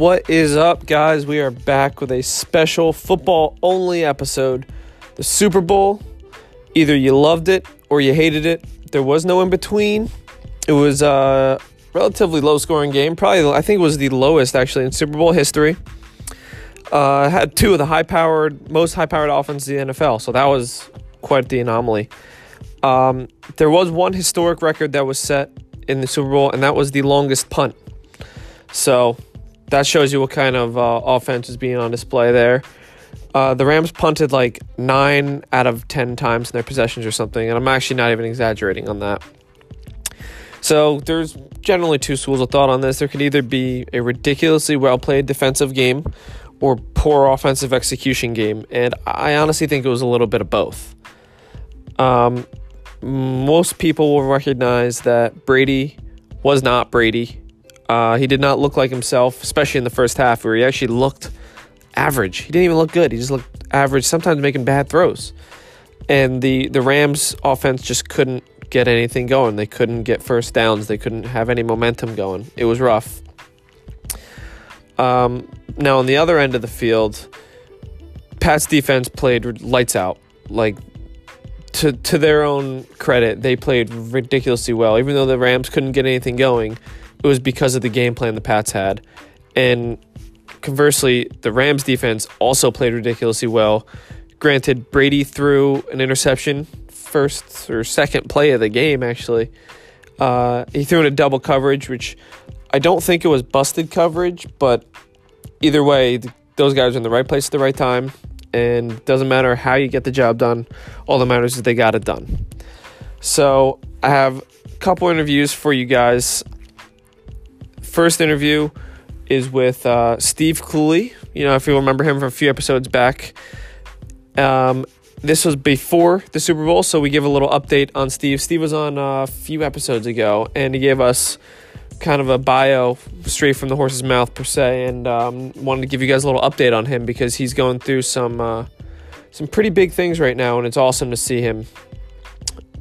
What is up, guys? We are back with a special football only episode. The Super Bowl. Either you loved it or you hated it. There was no in between. It was a relatively low scoring game. Probably, I think it was the lowest actually in Super Bowl history. Uh, had two of the high powered, most high powered offenses in the NFL. So that was quite the anomaly. Um, there was one historic record that was set in the Super Bowl, and that was the longest punt. So that shows you what kind of uh, offense is being on display there. Uh, the Rams punted like nine out of ten times in their possessions or something, and I'm actually not even exaggerating on that. So there's generally two schools of thought on this. There could either be a ridiculously well played defensive game or poor offensive execution game, and I honestly think it was a little bit of both. Um, most people will recognize that Brady was not Brady. Uh, he did not look like himself, especially in the first half, where he actually looked average. He didn't even look good. He just looked average, sometimes making bad throws. And the, the Rams offense just couldn't get anything going. They couldn't get first downs. They couldn't have any momentum going. It was rough. Um, now, on the other end of the field, Pat's defense played lights out. Like, to, to their own credit, they played ridiculously well. Even though the Rams couldn't get anything going, it was because of the game plan the Pats had. And conversely, the Rams defense also played ridiculously well. Granted, Brady threw an interception first or second play of the game, actually. Uh, he threw in a double coverage, which I don't think it was busted coverage, but either way, those guys are in the right place at the right time. And doesn't matter how you get the job done, all that matters is they got it done. So I have a couple interviews for you guys. First interview is with uh, Steve Cooley. You know, if you remember him from a few episodes back. Um, this was before the Super Bowl, so we give a little update on Steve. Steve was on a few episodes ago, and he gave us kind of a bio straight from the horse's mouth per se, and um, wanted to give you guys a little update on him because he's going through some uh, some pretty big things right now, and it's awesome to see him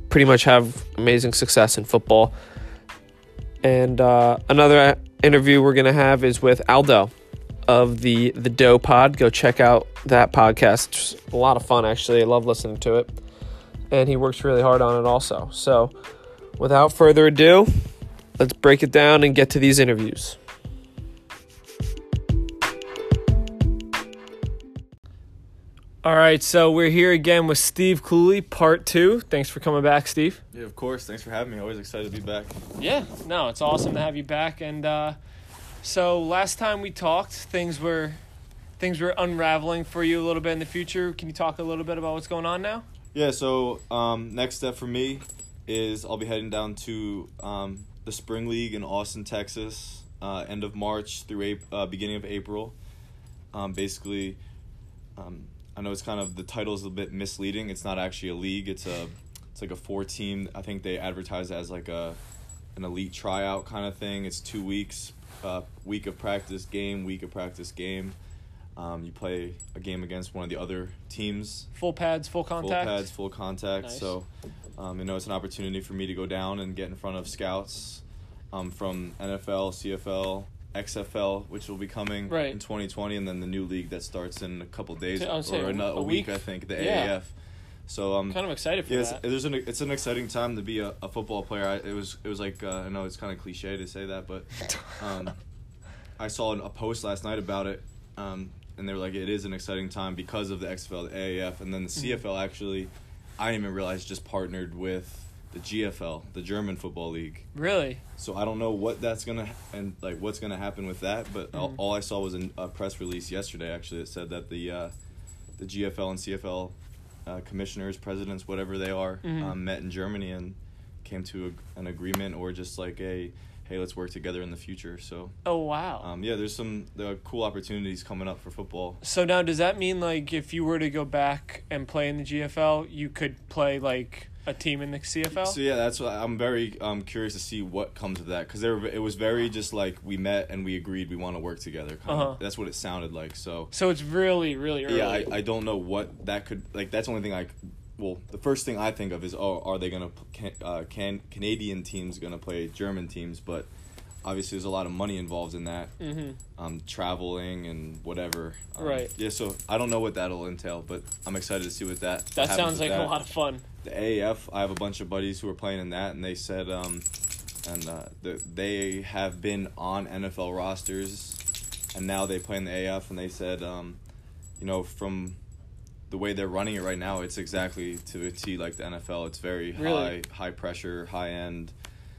pretty much have amazing success in football. And uh, another interview we're gonna have is with Aldo of the the Doe Pod. Go check out that podcast. It's a lot of fun actually. I love listening to it, and he works really hard on it also. So, without further ado, let's break it down and get to these interviews. All right, so we're here again with Steve Cooley, part two. Thanks for coming back, Steve. Yeah, of course. Thanks for having me. Always excited to be back. Yeah, no, it's awesome to have you back. And uh, so last time we talked, things were things were unraveling for you a little bit in the future. Can you talk a little bit about what's going on now? Yeah. So um, next step for me is I'll be heading down to um, the Spring League in Austin, Texas, uh, end of March through April, uh, beginning of April. Um, basically, um, I know it's kind of the title is a bit misleading. It's not actually a league. It's a it's like a four team. I think they advertise it as like a an elite tryout kind of thing. It's two weeks, uh, week of practice, game, week of practice, game. Um, you play a game against one of the other teams. Full pads, full contact. Full pads, full contact. Nice. So, um, you know, it's an opportunity for me to go down and get in front of scouts um, from NFL, CFL, XFL, which will be coming Right. in 2020, and then the new league that starts in a couple days or a- a, a week, week. I think, the Yeah. AAF. So um, kind of excited for yeah, it's, that. there's an it's an exciting time to be a, a football player. I, it was it was like uh, I know it's kind of cliche to say that, but um, I saw an, a post last night about it, um, and they were like, it is an exciting time because of the XFL, the AAF, and then the Mm-hmm. CFL. Actually, I didn't even realize just partnered with the GFL, the German Football League. really? So I don't know what that's gonna and like what's gonna happen with that, but all, Mhm. all I saw was an, a press release yesterday actually that said that the uh, the GFL and CFL uh, commissioners, presidents, whatever they are, Mhm. um, met in Germany and came to a, an agreement or just like a hey, let's work together in the future. So Oh wow. um, yeah, there's some there cool opportunities coming up for football. so now, does that mean like if you were to go back and play in the GFL, you could play like a team in the CFL? So yeah, that's what I'm very um, curious to see what comes of that because there it was very just like we met and we agreed we want to work together. Kind Uh-huh. of. That's what it sounded like. So So it's really, really early. yeah, I, I don't know what that could like. That's the only thing I. Well, the first thing I think of is oh, are they gonna can, uh, can Canadian teams gonna play German teams? But obviously there's a lot of money involved in that, Mm-hmm. um, traveling and whatever. Um, Right. Yeah. So I don't know what that'll entail, but I'm excited to see what that. That sounds like that. a lot of fun. The AAF. I have a bunch of buddies who are playing in that, and they said, um, and uh, the, they have been on NFL rosters, and now they play in the AAF, and they said, um, you know, from the way they're running it right now, it's exactly to a T like the NFL. It's very Really? high, high pressure, high end.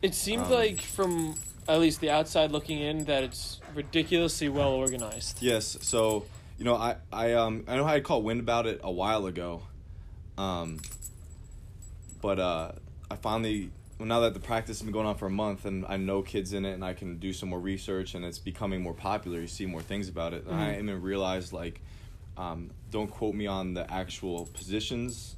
It seems Um, like from at least the outside looking in that it's ridiculously well organized. Yes. So you know, I I um I know I had caught wind about it a while ago, um. But uh, I finally well, now that the practice has been going on for a month and I know kids in it and I can do some more research and it's becoming more popular. You see more things about it. And I even realized like, um, don't quote me on the actual positions,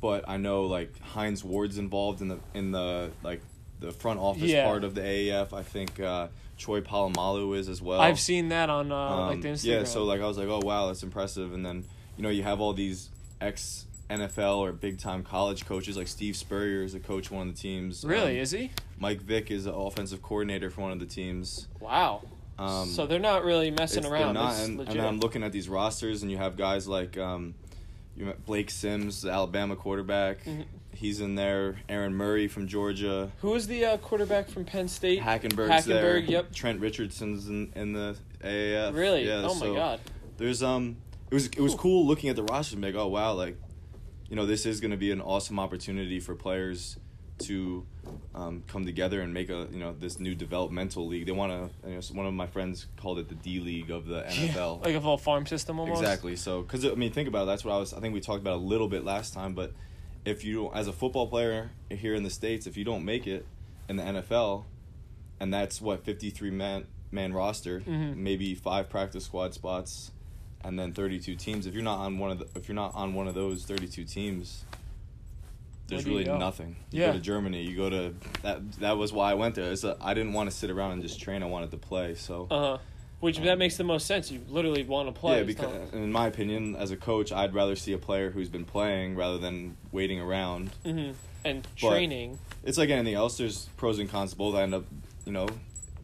but I know like Hines Ward's involved in the in the like the front office Yeah. part of the AAF. I think uh, Troy Polamalu is as well. I've seen that on uh, like the Um, Instagram. Yeah, so like I was like, oh wow, that's impressive. And then you know you have all these ex NFL or big time college coaches like Steve Spurrier is a coach one of the teams. really, Um, is he? Mike Vick is an offensive coordinator for one of the teams. Wow. Um, so they're not really messing around. not, and, legit. and I'm looking at these rosters, and you have guys like um, you Blake Sims, the Alabama quarterback. Mhm. He's in there. Aaron Murray from Georgia. Who is the uh, quarterback from Penn State? Hackenberg's there. Hackenberg, yep. Trent Richardson's in, in the AAF. Really? Yeah, oh my god. there's um it was it was cool looking at the roster and be like oh wow like you know this is going to be an awesome opportunity for players to um, come together and make a you know this new developmental league they want to you know, one of my friends called it the D League of the NFL Like a full farm system almost. exactly so because I mean think about it that's what I was I think we talked about a little bit last time but if you as a football player here in the states if you don't make it in the NFL and that's what 53 man man roster Mhm. maybe five practice squad spots and then 32 teams if you're not on one of the if you're not on one of those 32 teams there's Where do you really go? nothing you Yeah. go to germany you go to that that was why i went there it's a, i didn't want to sit around and just train i wanted to play so Uh huh. Which that makes the most sense. You literally want to play. yeah, because in my opinion, as a coach, I'd rather see a player who's been playing rather than waiting around. Mm-hmm. And But- training. It's like anything else. There's pros and cons both. I end up, you know,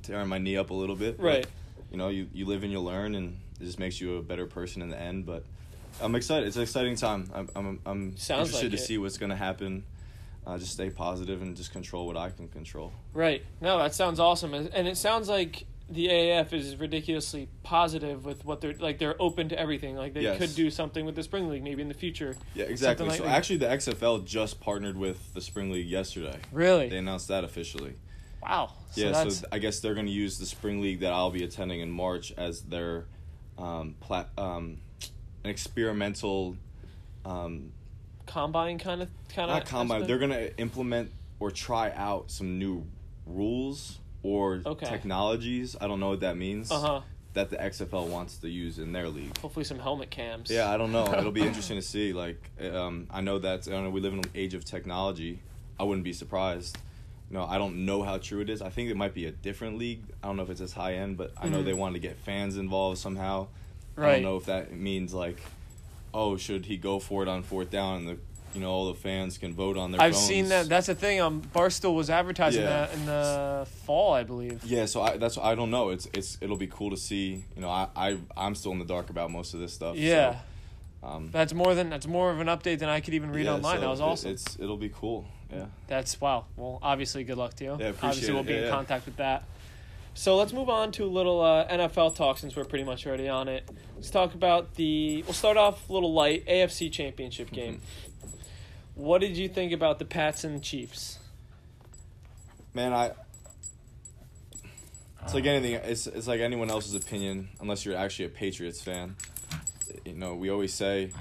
tearing my knee up a little bit. but, Right. you know, you, you live and you learn, and it just makes you a better person in the end. But I'm excited. It's an exciting time. I'm I'm, I'm Sounds interested like to it. see what's going to happen. Uh, just stay positive and just control what I can control. Right. No, that sounds awesome, and and it sounds like the AAF is ridiculously positive with what they're like. They're open to everything. Like they Yes. could do something with the spring league maybe in the future. Yeah, exactly. like so that. actually, the XFL just partnered with the Spring League yesterday. Really? They announced that officially. wow. So yeah, that's so I guess they're going to use the spring league that I'll be attending in March as their um, plat- um, an experimental, um, combine kind of kind of not combine. They're going to implement or try out some new rules or Okay. technologies. I don't know what that means. Uh huh. That the XFL wants to use in their league. Hopefully some helmet cams. Yeah, I don't know. It'll be interesting to see. Like, um, I know that I know. We live in an age of technology. I wouldn't be surprised. Know, I don't know how true it is. I think it might be a different league. I don't know if it's as high end, but I know Mhm. they wanted to get fans involved somehow. Right. I don't know if that means like, oh, should he go for it on fourth down and the, you know, all the fans can vote on their. I've phones. seen that. That's the thing. Um, Barstool was advertising Yeah. that in the fall, I believe. Yeah, so I, that's I don't know. It's it's it'll be cool to see. You know, I I I'm still in the dark about most of this stuff. so, Yeah. um, That's more than that's more of an update than I could even read yeah, online. so that was awesome. It's it'll be cool. Yeah. That's wow. Well, obviously, good luck to you. Yeah, appreciate obviously, we'll be Yeah, in yeah. contact with that. So let's move on to a little uh, NFL talk since we're pretty much already on it. Let's talk about the. We'll start off a little light AFC Championship game. Mm-hmm. What did you think about the Pats and the Chiefs? Man, I. It's like anything. It's it's like anyone else's opinion, unless you're actually a Patriots fan. You know, we always say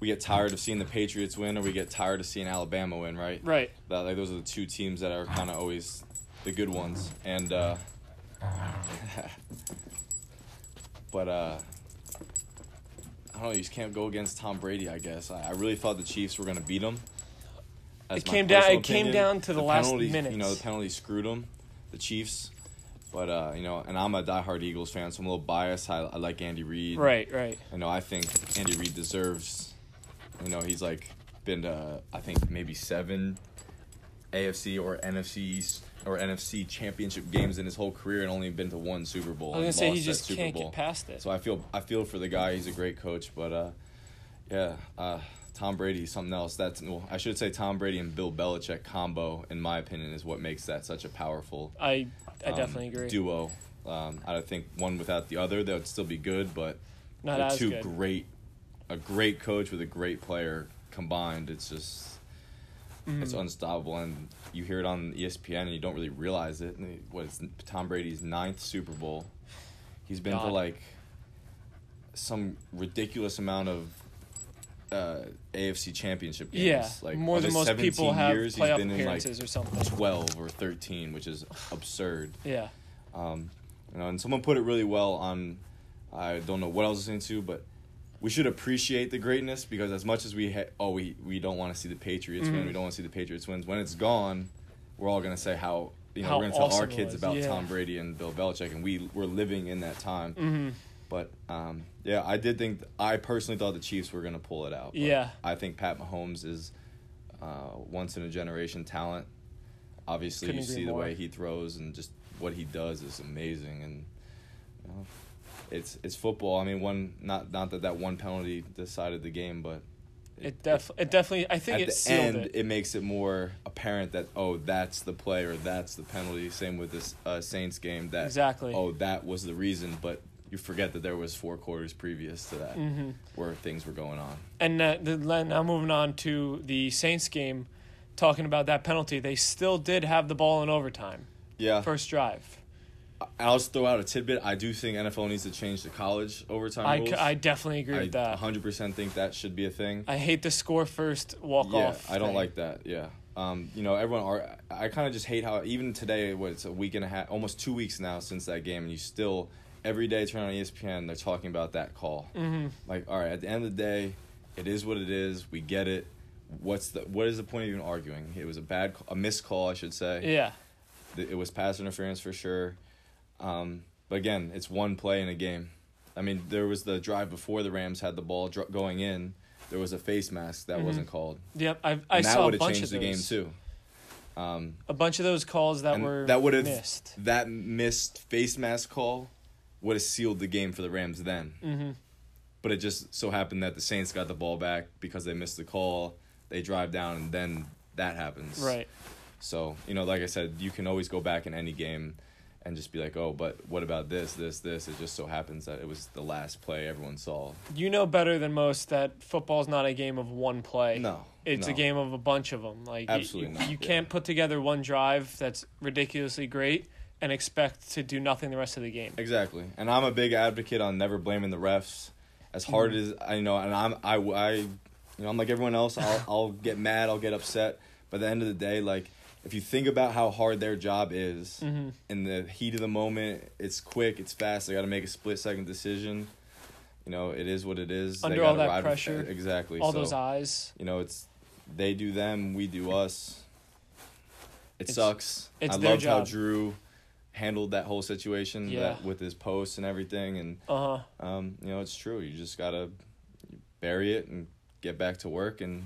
we get tired of seeing the Patriots win, or we get tired of seeing Alabama win, right? Right. That like those are the two teams that are kind of always the good ones, and. uh But uh I don't know. You just can't go against Tom Brady. I guess I, I really thought the Chiefs were going to beat him. It came down- it came down to the last penalty, You know, the penalty screwed them, the Chiefs. But uh, you know, and I'm a diehard Eagles fan, so I'm a little biased. I, I like Andy Reid. Right. Right. You know, I think Andy Reid deserves. You know, he's like been to I think maybe seven AFC or NFC or NFC championship games in his whole career and only been to one Super Bowl. I was gonna say he just Super can't Bowl. get past it. So I feel I feel for the guy. He's a great coach, but uh, yeah, uh, Tom Brady something else. That's well, I should say Tom Brady and Bill Belichick combo, in my opinion, is what makes that such a powerful I I um, definitely agree. duo. Um, I think one without the other, they would still be good, but Not they're as two good. great, a great coach with a great player combined. It's just it's Mm. unstoppable, and you hear it on ESPN, and you don't really realize it. And What is Tom Brady's ninth Super Bowl? He's been to like some ridiculous amount of uh, AFC Championship games. yeah, like more than most people have years, he's playoff been in like or something. twelve or thirteen, which is absurd. Yeah, Um, you know, and someone put it really well on. I don't know what I was listening to, but we should appreciate the greatness because as much as we ha- oh we we don't want to see the Patriots win, Mhm. we don't want to see the Patriots wins. When it's gone, we're all gonna say how you know How we're gonna tell our kids about yeah. Tom Brady and Bill Belichick, and we we're living in that time. hmm But um, yeah, I did think I personally thought the Chiefs were gonna pull it out. Yeah. I think Pat Mahomes is uh, once in a generation talent. Obviously, Couldn't you see the more. way he throws and just what he does is amazing, and you know, it's it's football. I mean, one not not that that one penalty decided the game, but it def it definitely. I think at it the end, it. makes it more apparent that oh, that's the play or that's the penalty. Same with this uh, Saints game. That Exactly. Oh, that was the reason, but you forget that there was four quarters previous to that hmm where things were going on. And uh, the, now moving on to the Saints game, talking about that penalty, they still did have the ball in overtime, Yeah, first drive. I'll just throw out a tidbit. I do think NFL needs to change the college overtime I, rules. c- I definitely agree I with that. 100% think that should be a thing. I hate the score first walk yeah, off. I don't thing. like that. Yeah. Um, you know, everyone are I kind of just hate how even today what it's a week and a half almost 2 weeks now since that game and you still every day turn on ESPN they're talking about that call. Mhm. Like, all right, at the end of the day, it is what it is. We get it. What's the what is the point of even arguing? It was a bad a missed call, I should say. Yeah, It was pass interference for sure. Um, but again, it's one play in a game. I mean, there was the drive before the Rams had the ball dr- going in. There was a face mask that Mhm. wasn't called. yep. I I And that saw a bunch of the game those. too. Um, A bunch of those calls that were that would have missed. that missed face mask call would have sealed the game for the Rams then. hmm But it just so happened that the Saints got the ball back because they missed the call. They drive down and then that happens. Right. So, you know, like I said, you can always go back in any game and just be like, oh, but what about this, this, this? It just so happens that it was the last play everyone saw. You know better than most that football's not a game of one play. No. It's a game of a bunch of them. Like Absolutely you, not, you yeah. can't put together one drive that's ridiculously great and expect to do nothing the rest of the game. Exactly. And I'm a big advocate on never blaming the refs. As hard Mm-hmm. as I know, and I'm I, I you know I'm like everyone else. I'll I'll get mad. I'll get upset. But at the end of the day, like if you think about how hard their job is hmm in the heat of the moment, it's quick, it's fast. They got to make a split second decision. You know, it is what it is. They Under all that ride with- pressure, exactly. All so, those eyes. You know, it's they do them, we do us. It It's- sucks. it's I loved how. Drew handled that whole situation Yeah. that with his posts and everything and Uh huh. um, you know, it's true. You just gotta bury it and get back to work. And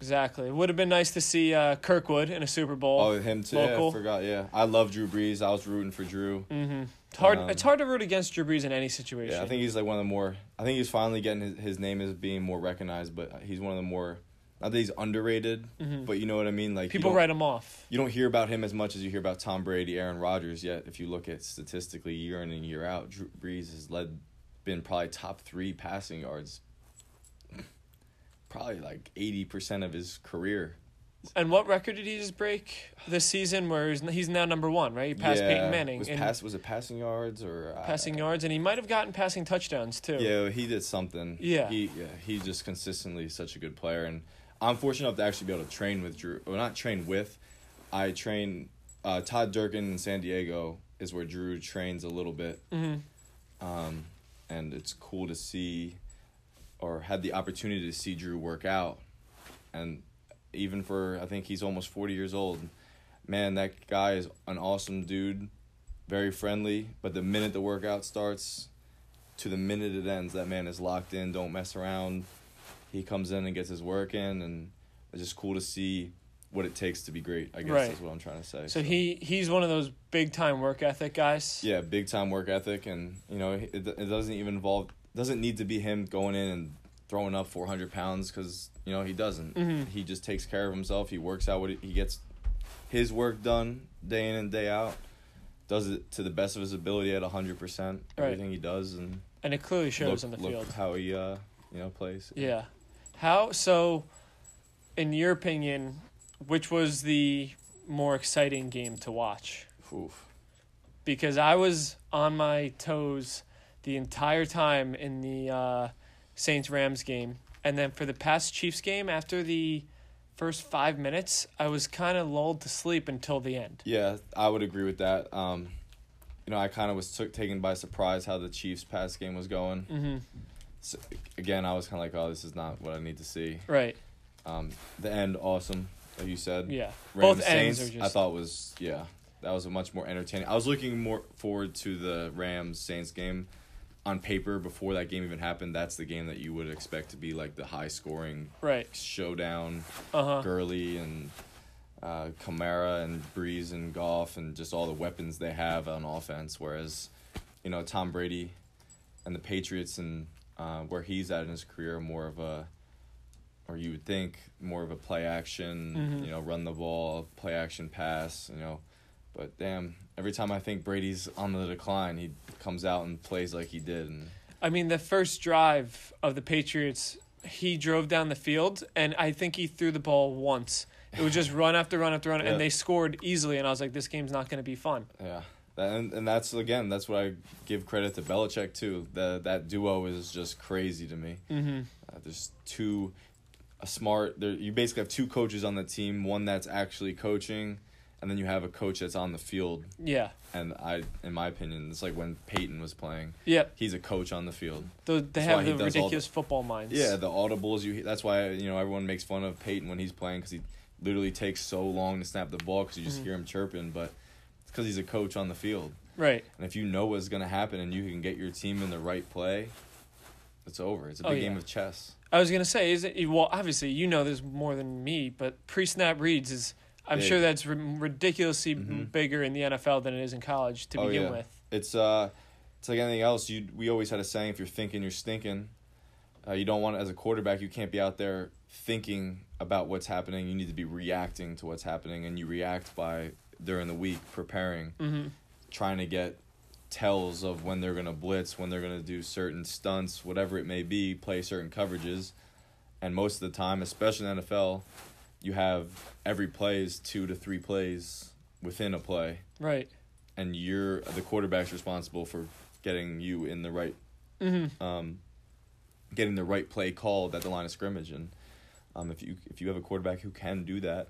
Exactly. It would have been nice to see uh, Kirkwood in a Super Bowl. oh, him too. Yeah. I forgot. Yeah, I love Drew Brees. I was rooting for Drew. hmm It's hard. Um, it's hard to root against Drew Brees in any situation. Yeah, I think he's like one of the more. I think he's finally getting his, his name is being more recognized. But he's one of the more. Not that he's underrated, Mhm. but you know what I mean. Like people write him off. You don't hear about him as much as you hear about Tom Brady, Aaron Rodgers. Yet, if you look at statistically year in and year out, Drew Brees has led, been probably top three passing yards. Probably like eighty percent of his career. And what record did he just break this season? Where he's, he's now number one, right? He passed Peyton Manning Was pass was it passing yards or uh, passing yards, and he might have gotten passing touchdowns too. Yeah, he did something. Yeah. he yeah he's just consistently such a good player, and I'm fortunate enough to actually be able to train with Drew. Well, not train with. I train. Uh, Todd Durkin in San Diego is where Drew trains a little bit, hmm um, and it's cool to see, or had the opportunity to see Drew work out, and even for I think he's almost forty years old. Man, that guy is an awesome dude, very friendly. But the minute the workout starts, to the minute it ends, that man is locked in. Don't mess around. He comes in and gets his work in, and it's just cool to see what it takes to be great. I guess Right. is what I'm trying to say. So he he's one of those big time work ethic guys. yeah, big time work ethic, and you know it, it doesn't even involve doesn't need to be him going in and throwing up 400 pounds because you know he doesn't. Mhm. He just takes care of himself. He works out what he, he gets his work done day in and day out. Does it to the best of his ability at 100 percent Right. everything he does, and And it clearly shows look, on the look field. how he uh you know plays. Yeah. How so in your opinion, which was the more exciting game to watch? Oof. Because I was on my toes the entire time in the uh, Saints Rams game. And then for the past Chiefs game, after the first five minutes, I was kind of lulled to sleep until the end. Yeah, I would agree with that. Um, you know, I kind of was took, taken by surprise how the Chiefs' pass game was going. hmm So, again, I was kind of like, oh, this is not what I need to see. Right. Um, the end, awesome, like you said. Yeah. Rams Both ends Saints, are just. I thought was yeah, that was a much more entertaining. I was looking more forward to the Rams Saints game. On paper, before that game even happened, that's the game that you would expect to be like the high scoring right. showdown. Uh huh. Gurley and uh, Kamara and Brees and Goff and just all the weapons they have on offense. Whereas, you know, Tom Brady and the Patriots and uh, where he's at in his career, more of a, or you would think more of a play action, Mhm. you know, run the ball, play action pass, you know. But damn, every time I think Brady's on the decline, he comes out and plays like he did. And I mean, the first drive of the Patriots, he drove down the field, and I think he threw the ball once. It was just run after run after run, Yeah. and they scored easily. And I was like, this game's not going to be fun. Yeah, and and that's again that's what I give credit to Belichick too. The that duo is just crazy to me. Mm-hmm. Uh, there's two, a smart. There you basically have two coaches on the team. One that's actually coaching, and then you have a coach that's on the field. Yeah. And I, in my opinion, it's like when Peyton was playing. Yep. He's a coach on the field. The, they That's have the ridiculous football minds. Yeah, the audibles you. That's why you know everyone makes fun of Peyton when he's playing because he literally takes so long to snap the ball because you just Mhm. hear him chirping. But it's because he's a coach on the field. Right. And if you know what's going to happen and you can get your team in the right play, it's over. It's a Oh, big yeah. game of chess. I was gonna say, is it well? Obviously, you know this more than me, but pre-snap reads is. I'm Big. sure that's ri- ridiculously Mhm. bigger in the NFL than it is in college to Oh, begin yeah. with. It's uh, it's like anything else. You we always had a saying: if you're thinking, you're stinking. Uh, you don't want as a quarterback. You can't be out there thinking about what's happening. You need to be reacting to what's happening, and you react by during the week preparing, Mm-hmm. trying to get tells of when they're gonna blitz, when they're gonna do certain stunts, whatever it may be, play certain coverages, and most of the time, especially in the NFL, you have every play is two to three plays within a play Right. and you're the quarterback's responsible for getting you in the right Mm-hmm. um, getting the right play called at the line of scrimmage and um, if you if you have a quarterback who can do that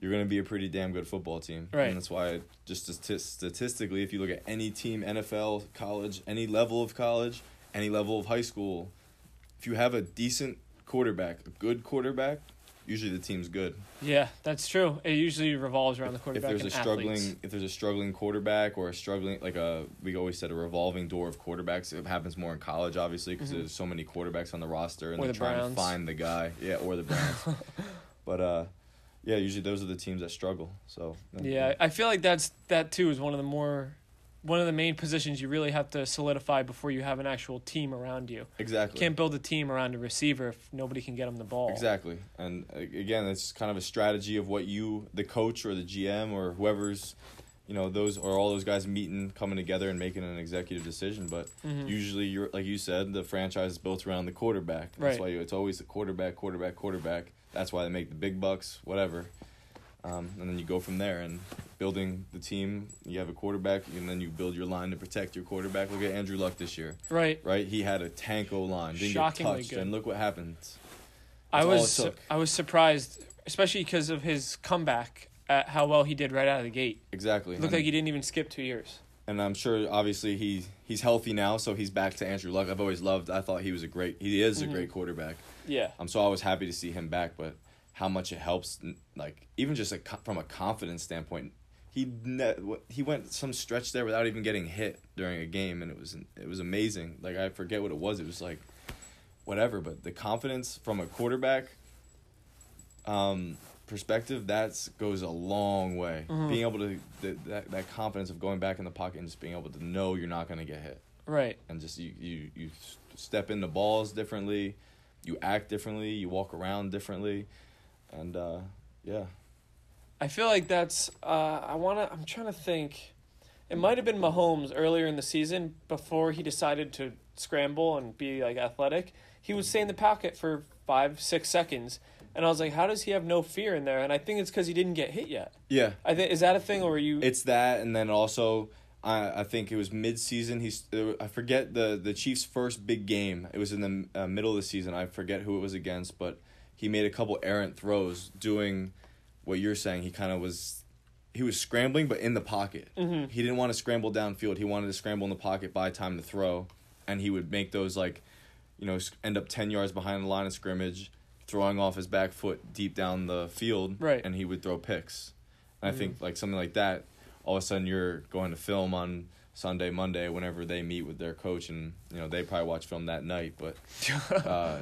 you're going to be a pretty damn good football team Right. and that's why just stati- statistically if you look at any team NFL college any level of college any level of high school if you have a decent quarterback a good quarterback usually the team's good Yeah, that's true. It usually revolves around the quarterback. if there's a struggling athletes. if there's a struggling quarterback or a struggling like a we always said a revolving door of quarterbacks it happens more in college obviously because Mhm. there's so many quarterbacks on the roster and Or they're the trying Browns. to find the guy yeah or the Browns but uh yeah usually those are the teams that struggle so Yeah, I feel like that's that too is one of the more one of the main positions you really have to solidify before you have an actual team around you. exactly Can't build a team around a receiver if nobody can get him the ball. Exactly. And uh, again, it's kind of a strategy of what you, the coach or the GM or whoever's, you know, those or all those guys meeting, coming together and making an executive decision. But Mhm. usually, you're like you said, the franchise is built around the quarterback. That's Right. why you, it's always the quarterback, quarterback, quarterback. That's why they make the big bucks, whatever. Um, and then you go from there and building the team. You have a quarterback, and then you build your line to protect your quarterback. Look at Andrew Luck this year, Right. right? He had a tanko line, didn't Shockingly get touched, good. and look what happened. I That's it was. I was surprised, especially because of his comeback at how well he did right out of the gate. Exactly. It looked And- like he didn't even skip two years. and I'm sure obviously he he's healthy now, so he's back to Andrew Luck. I've always loved. I thought he was a great. He is a Mhm. great quarterback. Yeah. Um, so I was happy to see him back, but how much it helps, like even just a, from a confidence standpoint, he ne- he went some stretch there without even getting hit during a game, and it was it was amazing. Like I forget what it was. It was like whatever, but the confidence from a quarterback. Um, perspective, that goes a long way. Mhm. Being able to that, that that confidence of going back in the pocket and just being able to know you're not going to get hit, Right. and just you you you step into balls differently, you act differently, you walk around differently, and uh, yeah, I feel like that's. Uh, I want to. I'm trying to think. It might have been Mahomes earlier in the season before he decided to scramble and be like athletic. He would stay in the pocket for five, six seconds, and I was like, "How does he have no fear in there?" And I think it's because he didn't get hit yet. yeah. I think is that a thing, or you? It's that, and then also, I I think it was mid season. He's I forget the the Chiefs' first big game. It was in the uh, middle of the season. I forget who it was against, but he made a couple errant throws, doing what you're saying. He kind of was. He was scrambling, but in the pocket. Mhm. He didn't want to scramble downfield. He wanted to scramble in the pocket, buy time to throw, and he would make those like, you know, end up ten yards behind the line of scrimmage, throwing off his back foot deep down the field, Right. and he would throw picks. And Mhm. I think like something like that, all of a sudden you're going to film on Sunday, Monday, whenever they meet with their coach, and you know they probably watch film that night, but uh,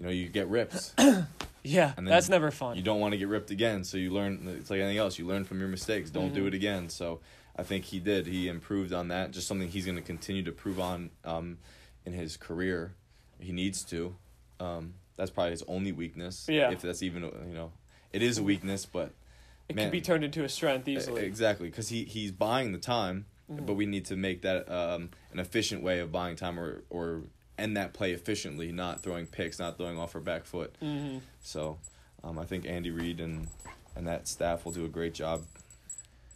you know you get ripped. yeah, and that's never fun. You don't want to get ripped again, so you learn. It's like anything else. You learn from your mistakes. Don't do Mhm. it again. So I think he did. He improved on that. Just something he's going to continue to prove on um, in his career. He needs to. Um, that's probably his only weakness. Yeah. If that's even you know, it is a weakness, but it man. could be turned into a strength easily. exactly because he he's buying the time, Mhm. but we need to make that um, an efficient way of buying time or or end that play efficiently, not throwing picks, not throwing off her back foot. hmm So, um, I think Andy Reid and and that staff will do a great job,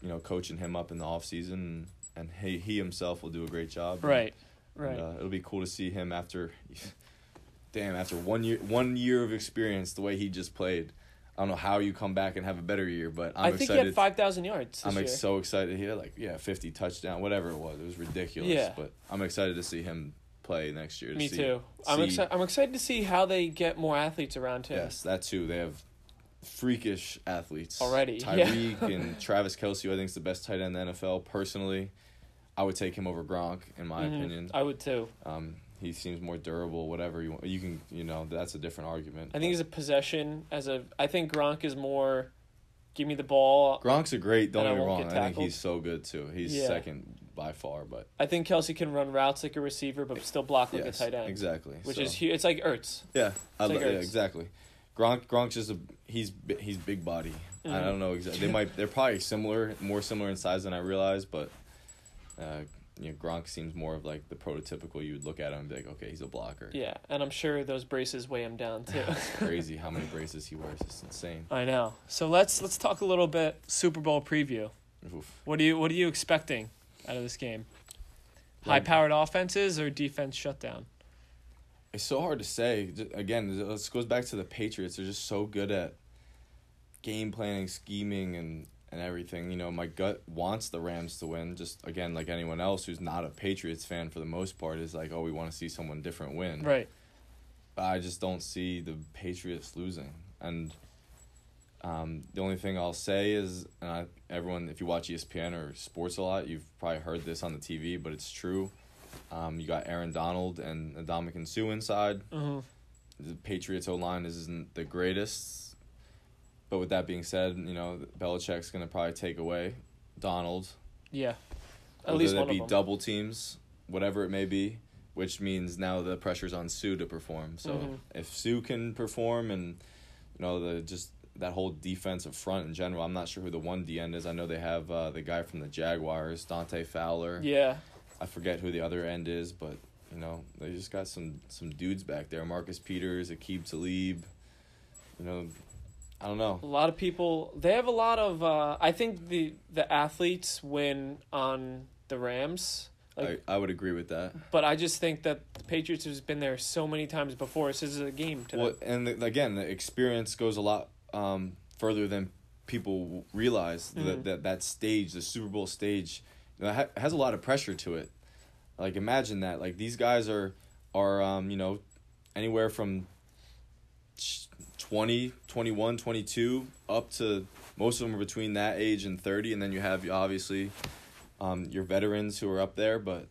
you know, coaching him up in the off season, and he he himself will do a great job. Right. And, Right. uh, it'll be cool to see him after, damn, after one year one year of experience, the way he just played. I don't know how you come back and have a better year, but I'm i think excited. he had five thousand yards. This I'm year. so excited. He had like yeah, 50 touchdown, whatever it was. It was ridiculous. Yeah. But I'm excited to see him play next year. to Me see- too. I'm see- excited. I'm excited to see how they get more athletes around him. Yes, that too. They have freakish athletes Already, yeah. Tyreek and Travis Kelce, I think is the best tight end in the NFL. Personally, I would take him over Gronk in my Mhm. opinion. I would too. Um, he seems more durable. Whatever you want, you can you know that's a different argument. I think he's a possession as a. I think Gronk is more. Give me the ball. Gronk's a great. Don't get me wrong. get I think he's so good too. He's Yeah. second by far, but I think Kelce can run routes like a receiver, but still block like yes, a tight end. exactly. Which So- is huge. It's like Ertz. Yeah, I like yeah, Ertz. exactly. Gronk Gronk's just a he's he's big body. I Mhm. don't know exactly. They might they're probably similar, more similar in size than I realized, but uh, you know, Gronk seems more of like the prototypical. You would look at him and be like, okay, he's a blocker. Yeah, and I'm sure those braces weigh him down too. It's crazy how many braces he wears. It's insane. I know. So let's let's talk a little bit Super Bowl preview. Oof. What do you what are you expecting out of this game? High powered offenses or defense shutdown? It's so hard to say. Again, this goes back to the Patriots. They're just so good at game planning, scheming, and and everything. You know, my gut wants the Rams to win. Just again, like anyone else who's not a Patriots fan for the most part, is like, oh, we want to see someone different win. Right. But I just don't see the Patriots losing. And um, the only thing I'll say is, and I, everyone, if you watch ESPN or sports a lot, you've probably heard this on the TV, but it's true. Um, you got Aaron Donald and Ndamukong Suh inside. hmm The Patriots O line isn't the greatest. But with that being said, you know, Belichick's going to probably take away Donald. Yeah. At Whether least that one be of them. double teams, whatever it may be, which means now the pressure's on Suh to perform. So Mhm. if Suh can perform and you know the just that whole defensive front in general, I'm not sure who the one D end is. I know they have uh, the guy from the Jaguars, Dante Fowler. Yeah. I forget who the other end is, but you know they just got some some dudes back there. Marcus Peters, Aqib Talib. You know, I don't know. A lot of people they have a lot of uh I think the the athletes win on the Rams. Like I, I would agree with that. but I just think that the Patriots has been there so many times before. This is a game to Well, them. and the, again, the experience goes a lot um, further than people realize. Mhm. That, that that stage, the Super Bowl stage, you know, ha- has a lot of pressure to it. Like imagine that. Like these guys are are um, you know anywhere from 20, 21, 22 up to most of them are between that age and 30 and then you have obviously um, your veterans who are up there but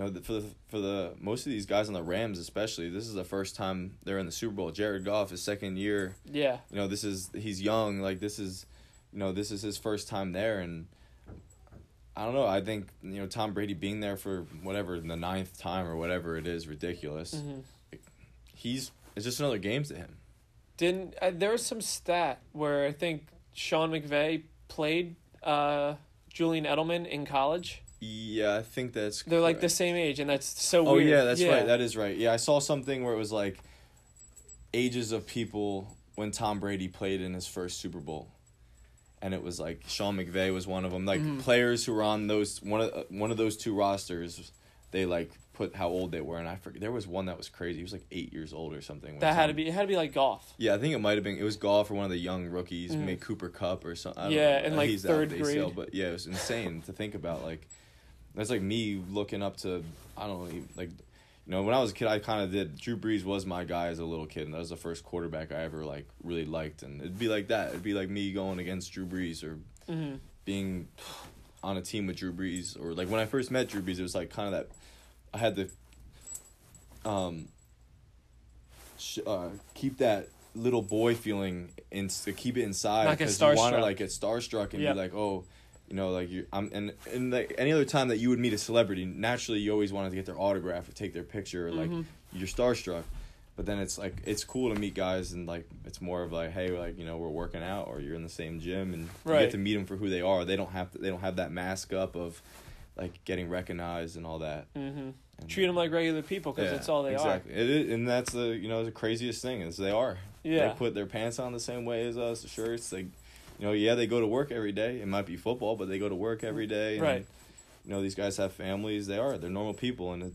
you know, for the for the most of these guys on the Rams, especially, this is the first time they're in the Super Bowl. Jared Goff, his second year. Yeah. You know, this is he's young. Like this is, you know, this is his first time there, and I don't know. I think you know Tom Brady being there for whatever the ninth time or whatever it is ridiculous. hmm He's it's just another game to him. Didn't uh, there was some stat where I think Sean McVay played uh, Julian Edelman in college. Yeah, I think that's. They're like the same age, and that's so Oh weird. yeah, that's right. That is right. Yeah, I saw something where it was like ages of people when Tom Brady played in his first Super Bowl, and it was like Sean McVay was one of them. Like Mhm. players who were on those one of uh, one of those two rosters, they like put how old they were, and I forget there was one that was crazy. He was like eight years old or something. that had to be it had to be like Goff. Yeah, I think it might have been it was Goff or one of the young rookies, Mhm. maybe Cooper Kupp or something. Yeah, know. in, like, He's third grade. but yeah, it was insane to think about. Like that's like me looking up to I don't know, even- like you know when I was a kid, I kind of did. Drew Brees was my guy as a little kid, and that was the first quarterback I ever like really liked, and it'd be like that. It'd be like me going against Drew Brees or hmm being on a team with Drew Brees, or like when I first met Drew Brees, it was like kind of that. I had to, um, sh- uh, keep that little boy feeling in to keep it inside because you want to like get starstruck and Yep. be like, oh, you know, like you. I'm and and like any other time that you would meet a celebrity, naturally you always wanted to get their autograph or take their picture, or like Mhm. you're starstruck. But then it's like it's cool to meet guys and like it's more of like hey like you know we're working out or you're in the same gym and you Right. get to meet them for who they are. They don't have to, they don't have that mask up of like getting recognized and all that. hmm And, Treat them like regular people because yeah, that's all they are. exactly. It is, and that's the you know the craziest thing is they are. Yeah. They put their pants on the same way as us, the shirts. Like, you know, yeah, they go to work every day. It might be football, but they go to work every day. And, Right. You know, these guys have families. They are. They're normal people, and it,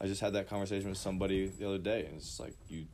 I just had that conversation with somebody the other day, and it's just like you,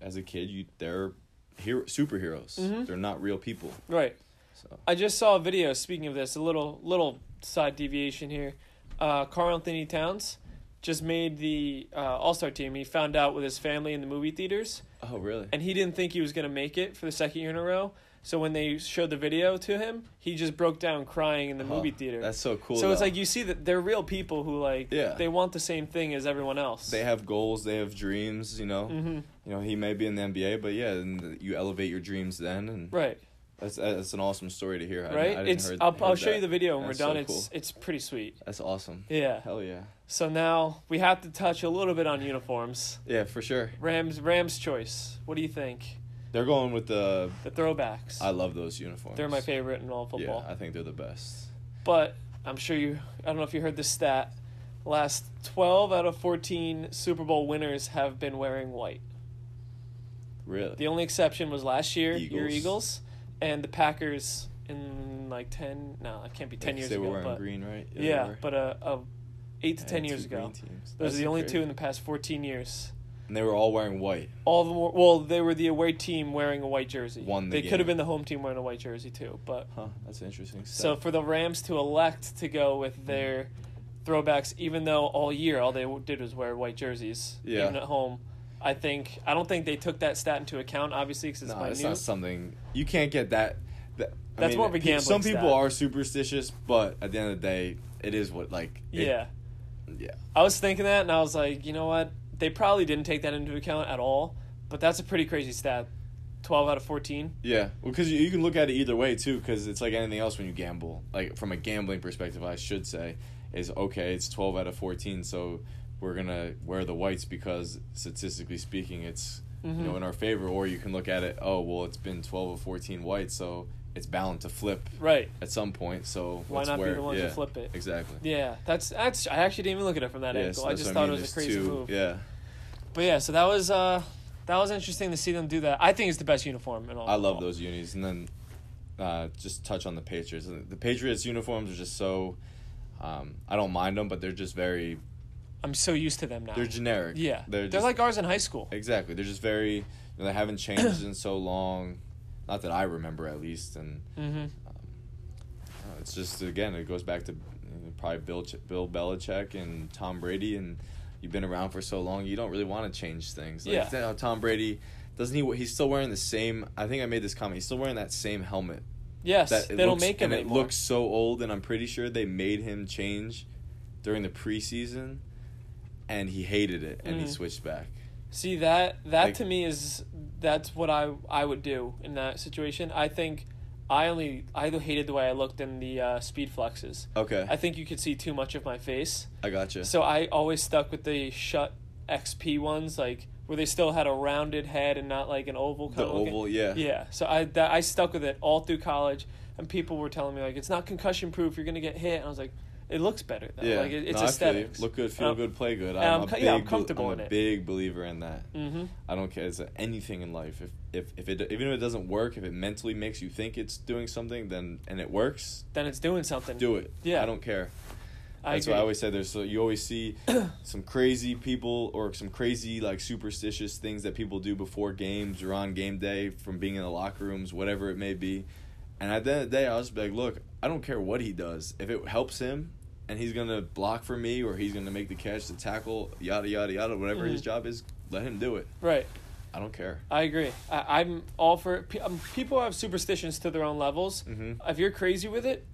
as a kid, you they're hero superheroes. Mhm. They're not real people. Right. So I just saw a video. Speaking of this, a little little side deviation here. Uh, Karl-Anthony Towns just made the uh, All Star team. He found out with his family in the movie theaters, oh really? and he didn't think he was gonna make it for the second year in a row. So when they showed the video to him, he just broke down crying in the Huh. movie theater. That's so cool. so it's like you see that they're real people who like Yeah. they want the same thing as everyone else. they have goals. They have dreams. You know. hmm You know, he may be in the NBA, but yeah, and you elevate your dreams then, and Right. that's that's an awesome story to hear. Right. I didn't it's heard, I'll, heard I'll show that. you the video when That's we're done. so it's it's pretty sweet. That's awesome. Yeah. Hell yeah. So now we have to touch a little bit on uniforms. Yeah, for sure. Rams Rams choice. What do you think? They're going with the. The throwbacks. I love those uniforms. They're my favorite in all football. Yeah, I think they're the best. But I'm sure you I don't know if you heard this stat. Last 12 out of 14 Super Bowl winners have been wearing white. Really. The only exception was last year, your Eagles. Eagles, and the Packers in like 10 no, it can't be 10 Yeah, 'cause years they ago, were wearing but green, right? they yeah, but uh, uh 8 to 10 years ago. Those That's are the only crazy. two in the past 14 years. And they were all wearing white. All of them were, well, they were the away team wearing a white jersey. Won the they could have been the home team wearing a white jersey too, but Huh? That's interesting. so for the Rams to elect to go with their throwbacks, even though all year all they did was wear white jerseys, Yeah. even at home, I think I don't think they took that stat into account. Obviously, because it's no, minute. it's not something you can't get that. that I That's mean, more of a pe- gambling Some people stat. are superstitious, but at the end of the day, it is what like. it- yeah, Yeah. I was thinking that, and I was like, you know what? They probably didn't take that into account at all. But that's a pretty crazy stat. Twelve out of fourteen. Yeah, well, because you, you can look at it either way too. Because it's like anything else when you gamble. Like from a gambling perspective, I should say is okay. It's twelve out of fourteen, so we're gonna wear the whites because statistically speaking, it's you know Mhm. in our favor. Or you can look at it. Oh well, it's been twelve of fourteen whites, so it's bound to flip Right. at some point. So Why not wear, be the ones yeah, to flip it? Exactly. Yeah, that's that's. I actually didn't even look at it from that Yeah, angle. so I just thought mean. it was a crazy two- move. Yeah, But yeah, so that was uh that was interesting to see them do that. I think it's the best uniform in all. I love those unis, and then uh, just touch on the Patriots. The Patriots uniforms are just so. Um, I don't mind them, but they're just very. I'm so used to them now. They're generic. yeah, they're, they're, just, like ours in high school. exactly. They're just very. You know, they haven't changed in so long, not that I remember at least, and Mm-hmm. uh, it's just again it goes back to you know, probably Bill Bill Belichick and Tom Brady, and you've been around for so long, you don't really want to change things. Like, Yeah. Tom Brady doesn't he? He's still wearing the same. I think I made this comment. He's still wearing that same helmet. Yes, that they it don't looks- make them and anymore. it looks so old and i'm pretty sure they made him change during the preseason, and he hated it, and he Mm. switched back. See that that Like- to me is that's what I I would do in that situation. I think I only I hated the way I looked in the uh, speed flexes. Okay, I think you could see too much of my face. I gotcha. So I always stuck with the Schutt XP ones, like where they still had a rounded head and not like an oval. the of oval, yeah. Yeah. So I that, I stuck with it all through college, and people were telling me like it's not concussion proof. You're gonna get hit. And I was like, it looks better though. Yeah, Like it, it's no, I aesthetics. Look good, feel Um, good, play good. I'm, I'm a big, yeah, I'm comfortable I'm in it. big believer in that. Mm-hmm. I don't care. It's anything in life. If if if it even if it doesn't work, if it mentally makes you think it's doing something, then and it works, Then it's doing something. do it. Yeah. I don't care. I That's agree. why I always say there's so you always see some crazy people or some crazy like superstitious things that people do before games or on game day from being in the locker rooms, whatever it may be. And at the end of the day, I'll just be like, look, I don't care what he does. If it helps him and he's gonna block for me or he's gonna make the catch, the tackle, yada yada yada, whatever his Mhm. job is, let him do it. Right. I don't care. I agree. I, I'm all for Um, people have superstitions to their own levels. Mm-hmm. If you're crazy with it,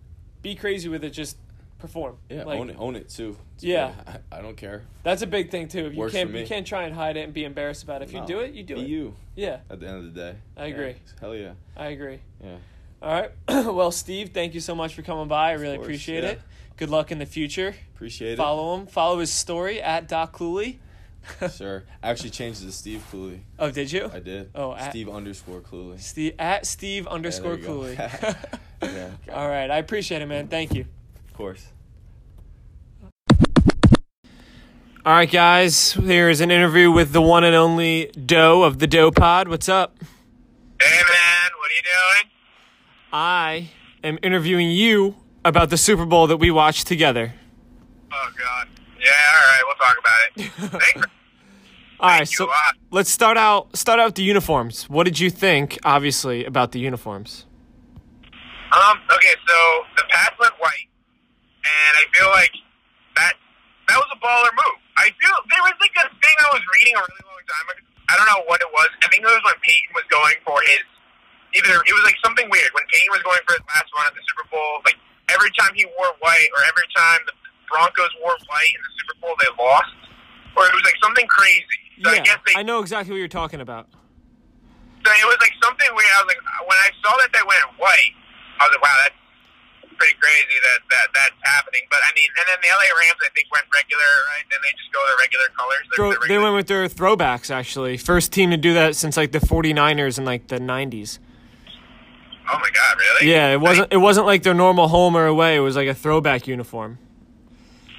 be crazy with it. Just perform. Yeah, Like, own it, own it too. It's Yeah. I, I don't care. That's a big thing too. You Works can't you can't try and hide it and be embarrassed about it. If you do it, you do Be it. you Yeah, at the end of the day. I Yeah. agree. Hell yeah. I agree. Yeah. All right. well, Steve, thank you so much for coming by. I really appreciate yeah. it. Good luck in the future. Appreciate it. Follow him. Follow his story at Doc Cooley. Sure. I actually changed it to Steve Cooley. Oh, did you? I did. Oh, at- Steve underscore Cooley. Steve at Steve underscore you go. Cooley. Yeah. All right. I appreciate it, man. Thank you. Of course. All right, guys. Here's an interview with the one and only Doe of the Doe Pod. What's up? Hey man, what are you doing? I am interviewing you about the Super Bowl that we watched together. Oh god. Yeah, alright, we'll talk about it. All right, you so let's start out start out with the uniforms. What did you think, obviously, about the uniforms? Um, okay, so the Pats went white and I feel like that that was a baller move. I feel there was like a thing I was reading a really long time ago. I don't know what it was. I think it was when Peyton was going for his either it was like something weird when Peyton was going for his last run at the Super Bowl. Like every time he wore white, or every time the Broncos wore white in the Super Bowl, they lost, or it was like something crazy. So I guess they. I know exactly what you're talking about. So it was like something weird. I was like, when I saw that they went white, I was like, wow, that's pretty crazy that that that's happening. But I mean, and then the LA Rams, I think, went regular, right? Then they just go their regular colors. Their- Throw, their they went with their throwbacks, actually. First team to do that since like the 49ers in like the 90s. Oh my god, really? Yeah, it wasn't it wasn't like their normal home or away. It was like a throwback uniform.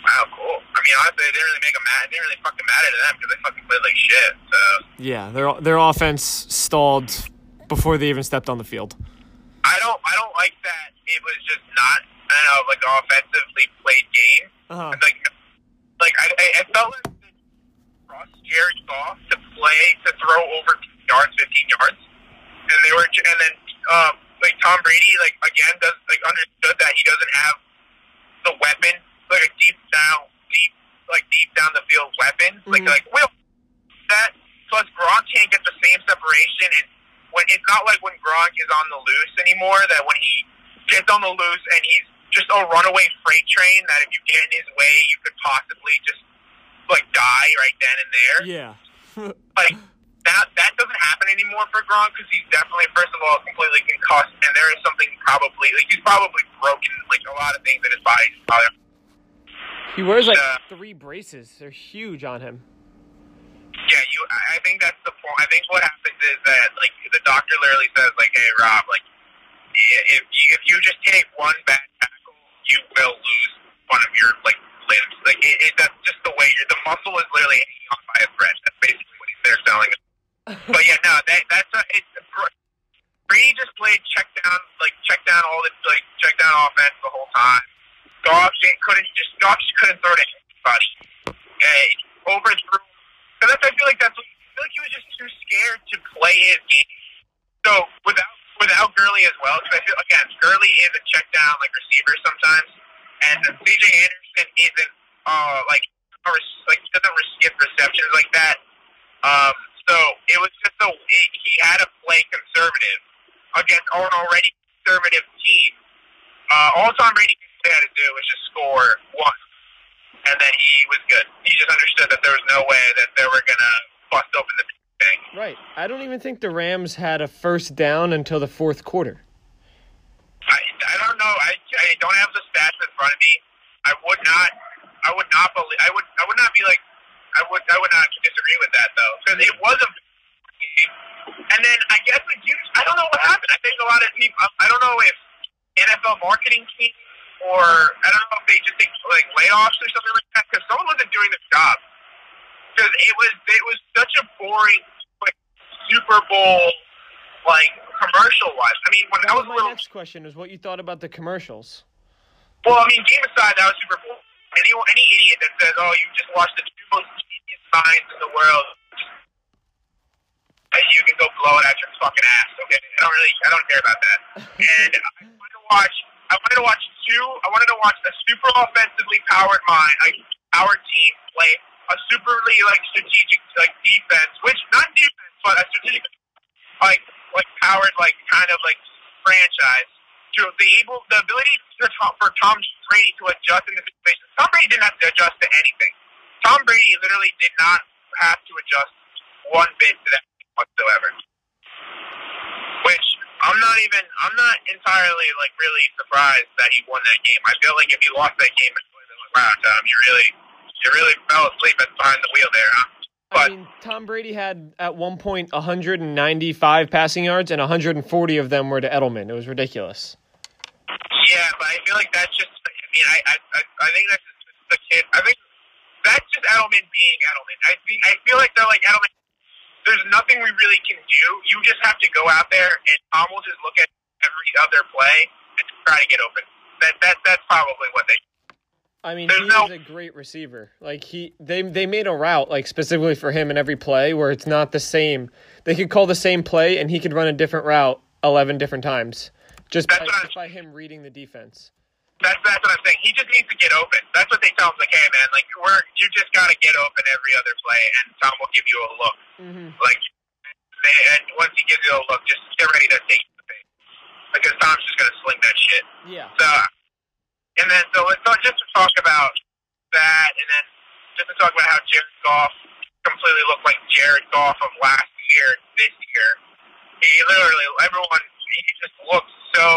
Wow, cool. I mean, honestly, it didn't really make a mad. It didn't really fucking matter to them because they fucking played like shit. So Yeah, their their offense stalled before they even stepped on the field. I don't, I don't like that. It was just not, I don't know, like an offensively played game. Uh-huh. And, like, like I, I, I felt like crossed Jared Goff to play to throw over yards, fifteen yards, and they were, and then um, like Tom Brady, like again, does like understood that he doesn't have the weapon, like a deep down, deep, like deep down the field weapon, like Mhm. like Will that. Plus Gronk can't get the same separation, and when it's not like when Gronk is on the loose anymore. That when he gets on the loose and he's just a runaway freight train, that if you get in his way, you could possibly just like die right then and there. Yeah. Like that that doesn't happen anymore for Gronk because he's definitely first of all completely concussed, and there is something probably like he's probably broken like a lot of things in his body. Probably. He wears like Uh, three braces. They're huge on him. Yeah, you. I think that's the point. I think what happens is that like the doctor literally says like, "Hey, Rob, like if you, if you just take one bad tackle, you will lose one of your like limbs. Like it, it that's just the way you're. The muscle is literally hanging on by a thread. That's basically what he's there selling. But yeah, no, that that's a, it's. Brady just played check down, like check down all the like check down offense the whole time. Just couldn't just Goff just couldn't throw to anybody. Uh, overthrew because I feel like that's I feel like he was just too scared to play his game. So without without Gurley as well, because I feel again Gurley is a check down like receiver sometimes, and CJ Anderson isn't uh like a like doesn't skip receptions like that. Um, so it was just a it, he had to play conservative against an already conservative team. Uh, all Tom Brady they had to do was just score one, and then he was good. He just understood that there was no way that they were gonna bust open the thing. Right. I don't even think the Rams had a first down until the fourth quarter. I, I don't know. I, I don't have the stats in front of me. I would not. I would not believe. I would. I would not be like. I would. I would not disagree with that though, because it was a game. And then I guess the Hughes. I don't know what happened. I think a lot of people. I don't know if NFL marketing teams or I don't know if they just take like layoffs or something like that because someone wasn't doing the job. Because it was it was such a boring like Super Bowl like commercial wise. I mean, when That I was was my little next question: is what you thought about the commercials? well, I mean, game aside, that was Super Bowl. Any any idiot that says, "Oh, you just watched the two most genius minds in the world," uh, you can go blow it out your fucking ass. Okay, I don't really, I don't care about that. and I wanted to watch. I wanted to watch two. I wanted to watch a super offensively powered mind, like powered team play a superly like strategic like defense, which not defense, but a strategic like like powered like kind of like franchise to the able the ability to, for Tom Brady to adjust in the situation. Tom Brady didn't have to adjust to anything. Tom Brady literally did not have to adjust one bit to that whatsoever. I'm not even I'm not entirely like really surprised that he won that game. I feel like if he lost that game, it would have been like, wow, Tom, you really you really fell asleep at behind the wheel there, huh? I But mean, Tom Brady had at one point 195 passing yards, and 140 of them were to Edelman. It was ridiculous. Yeah, but I feel like that's just. I mean, I I I I think that's just the kid. I think that's just Edelman being Edelman. I think I feel like they're like Edelman. There's nothing we really can do. You just have to go out there and almost just look at every other play and try to get open. That that that's probably what they. I mean, There's he no- is a great receiver. Like he, they they made a route like specifically for him in every play where it's not the same. They could call the same play and he could run a different route 11 different times, just by, just by him reading the defense. That's that's what I'm saying. He just needs to get open. That's what they tell him. Like, hey man, like we're you just got to get open every other play, and Tom will give you a look. Mm-hmm. Like, they, and once he gives you a look, just get ready to take the face because Tom's just gonna sling that shit. Yeah. So, and then so let's talk, just to talk about that, and then just to talk about how Jared Goff completely looked like Jared Goff of last year, this year. He literally, everyone, he just looked so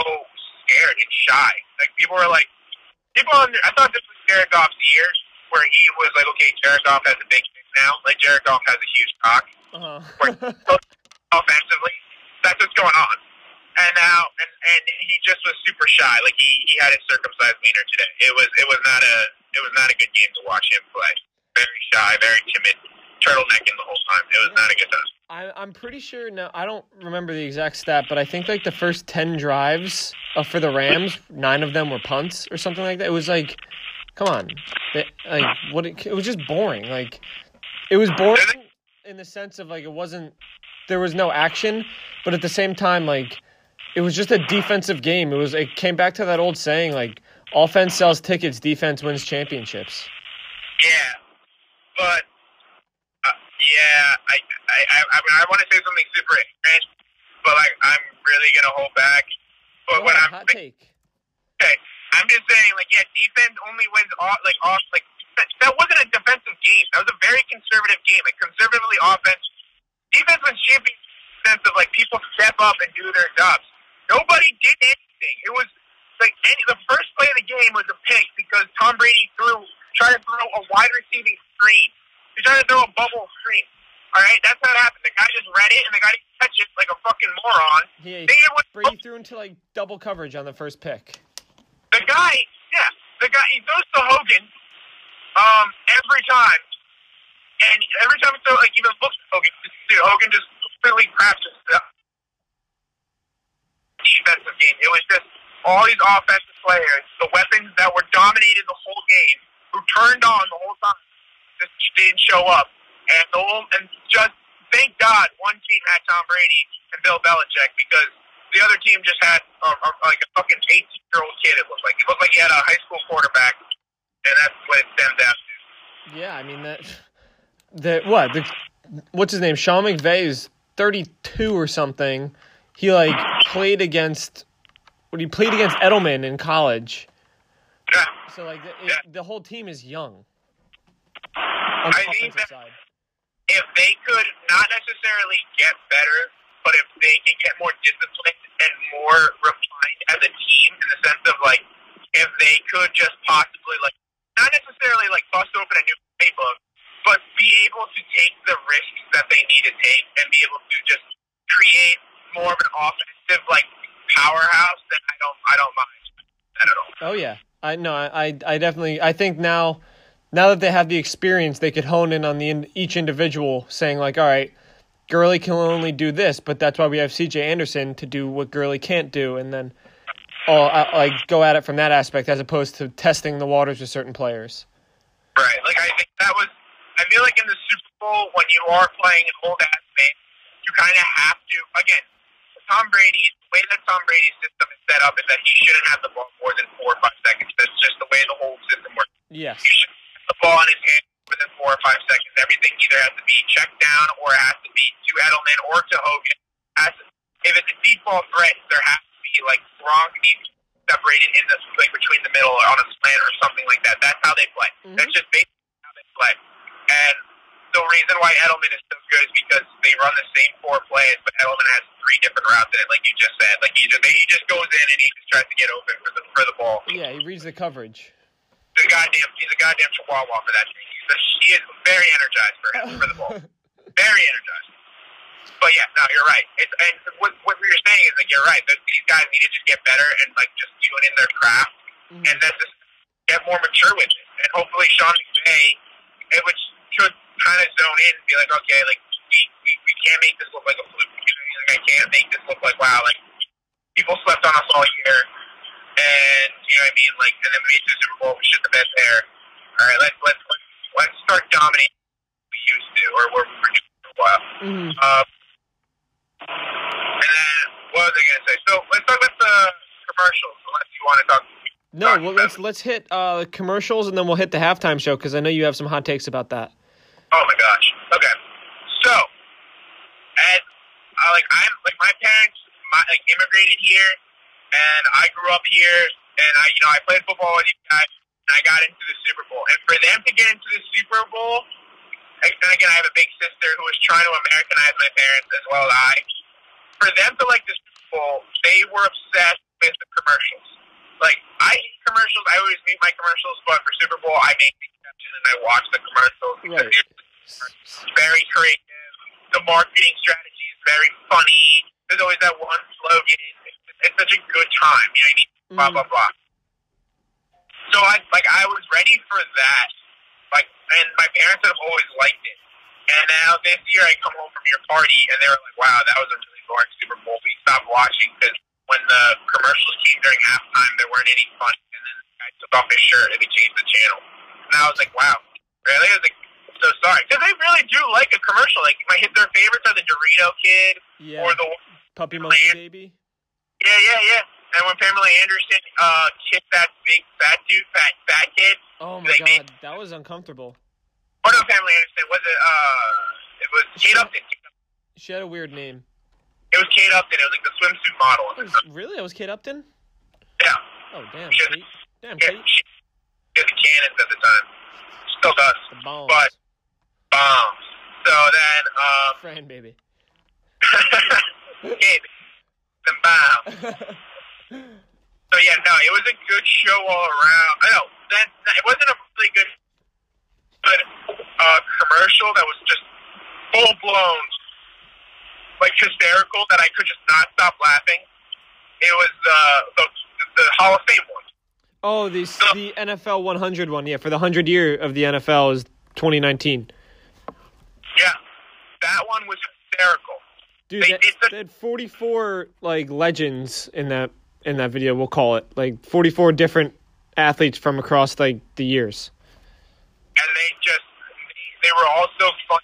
scared and shy. Like people were like, people. Under, I thought this was Jared Goff's year, where he was like, okay, Jared Goff has a big thing now. Like Jared Goff has a huge cock Uh-huh. offensively. That's what's going on. And now, and and he just was super shy. Like he, he had his circumcised wiener today. It was it was not a it was not a good game to watch him play. Very shy, very timid, turtlenecking the whole time. It was not a good time. I, I'm pretty sure now. I don't remember the exact stat, but I think like the first ten drives uh, for the Rams, nine of them were punts or something like that. It was like, come on, They- like what? It, it was just boring. Like it was boring in the sense of like it wasn't. There was no action, but at the same time, like it was just a defensive game. It was. It came back to that old saying like, offense sells tickets, defense wins championships. Yeah, but yeah, I I I, I, mean, I want to say something super ignorant, but like I'm really gonna hold back. But Go what ahead, I'm hot saying, take. okay, I'm just saying like yeah, defense only wins off like off like that, that wasn't a defensive game. That was a very conservative game. Like conservatively offense, defense wins champions in the sense of like people step up and do their jobs. Nobody did anything. It was like any, the first play of the game was a pick because Tom Brady threw tried to throw a wide receiving screen. He tried to throw a bubble screen. All right, that's how it happened. The guy just read it and the guy didn't catch it like a fucking moron. He They Brady threw into like double coverage on the first pick. the guy, yeah, the guy he throws to Hogan, um, every time, and every time he throws, like even looks at Hogan, dude, Hogan just completely craps his. Defensive game. It was just all these offensive players, the weapons that were dominated the whole game, who turned on the whole time, just didn't show up. And the whole, and just thank God one team had Tom Brady and Bill Belichick because the other team just had a, a, like a fucking 18 year old kid. It looked like he looked like he had a high school quarterback, and that's what it stemmed down to. Yeah, I mean that. The what? The what's his name? Sean McVay is thirty two or something. He like played against. When he played against Edelman in college, Yeah. so like the, it, the whole team is young. On I think that- side. if they could not necessarily get better, but if they can get more disciplined and more refined as a team in the sense of like if they could just possibly like not necessarily like bust open a new playbook, but be able to take the risks that they need to take and be able to just create more of an offensive like powerhouse, then I don't I don't mind that at all. Oh yeah, I no, I I definitely I think now now that they have the experience, they could hone in on the in, each individual, saying like, all right, Gurley can only do this, but that's why we have C.J. Anderson to do what Gurley can't do, and then all uh, like go at it from that aspect as opposed to testing the waters with certain players. Right. Like I think that was. I feel like in the Super Bowl when you are playing an old ass man, you kind of have to. Again, Tom Brady. The way that Tom Brady's system is set up is that he shouldn't have the ball more than four or five seconds. That's just the way the whole system works. Yes. You should the ball in his hand within four or five seconds. Everything either has to be checked down or it has to be to Edelman or to Hogan. Has to, if it's a deep ball threat, there has to be like Gronk needs to be separated in the like between the middle or on a slant or something like that. That's how they play. Mhm. That's just basically how they play. And the reason why Edelman is so good is because they run the same four plays, but Edelman has three different routes in it, like you just said. Like he just he just goes in and he just tries to get open for the for the ball. Yeah, he reads the coverage. He's a goddamn he's a goddamn chihuahua for that. He's a, he is very energized for him for the ball. Very energized. But yeah, no, you're right. It's and what what you're saying is like you're right. That these guys need to just get better and like just do it in their craft, Mhm. and then just get more mature with it. And hopefully Sean McVay, it which should kind of zone in and be like, okay, like we, we we can't make this look like a fluke. You know, what I mean? like I can't make this look like wow, like people slept on us all year, and you know what I mean. Like and then we made it to the Super Bowl, we shit the bed there. All right, let's let's let's, start dominating we used to, or we're we're doing for a while. Mhm. Um, and then what was I gonna say? So let's talk about the commercials. Unless you want to talk. No, well, let's let's hit uh, commercials and then we'll hit the halftime show because I know you have some hot takes about that. Oh my gosh. Okay. So, as uh, like I'm like my parents my, like immigrated here, and I grew up here, and I you know I played football with you guys, and I got into the Super Bowl. And for them to get into the Super Bowl, and again I have a big sister who was trying to Americanize my parents as well as I. For them to like the Super Bowl, they were obsessed with the commercials. Like I hate commercials. I always mute my commercials, but for Super Bowl I make the exception and I watch the commercials because Right. it's very creative. The marketing strategy is very funny. There's always that one slogan. It's, such a good time. You know what I mean? Mm. Blah blah blah. So I like I was ready for that. Like, and my parents have always liked it. And now this year I come home from your party and they were like, "Wow, that was a really boring Super Bowl." We stopped watching because when the commercials came during halftime, there weren't any fun. And then the guy took off his shirt and we changed the channel. And I was like, "Wow, really?" I was like, "So sorry," because they really do like a commercial. Like my hit their favorites are the Dorito Kid Yeah, or the puppy monkey baby. Yeah, yeah, yeah. And when Pamela Anderson uh kissed that big fat dude, fat fat kid. Oh my They made- god, that was uncomfortable. Oh no, Pamela Anderson was it? Uh, it was Kate Upton. She had a weird name. It was Kate Upton. It was like the swimsuit model. It was, really, that was Kate Upton. Yeah, Oh damn, She- Kate. Damn, yeah. Kate. She had the cannons at the time. Still does. The bombs. But bombs. So then, um, Fran baby. Kate, then bombs. So yeah, no, it was a good show all around. I know that, it wasn't a really good, good uh, commercial that was just full blown, like hysterical that I could just not stop laughing. It was uh, the the Hall of Fame one. oh, the the NFL 100 one. Yeah, for the 100 year of the NFL is 2019. Yeah, that one was hysterical. Dude, They that, they had 44 like legends in that in that video. We'll call it like 44 different athletes from across like the years. and they just they, they were all so fun.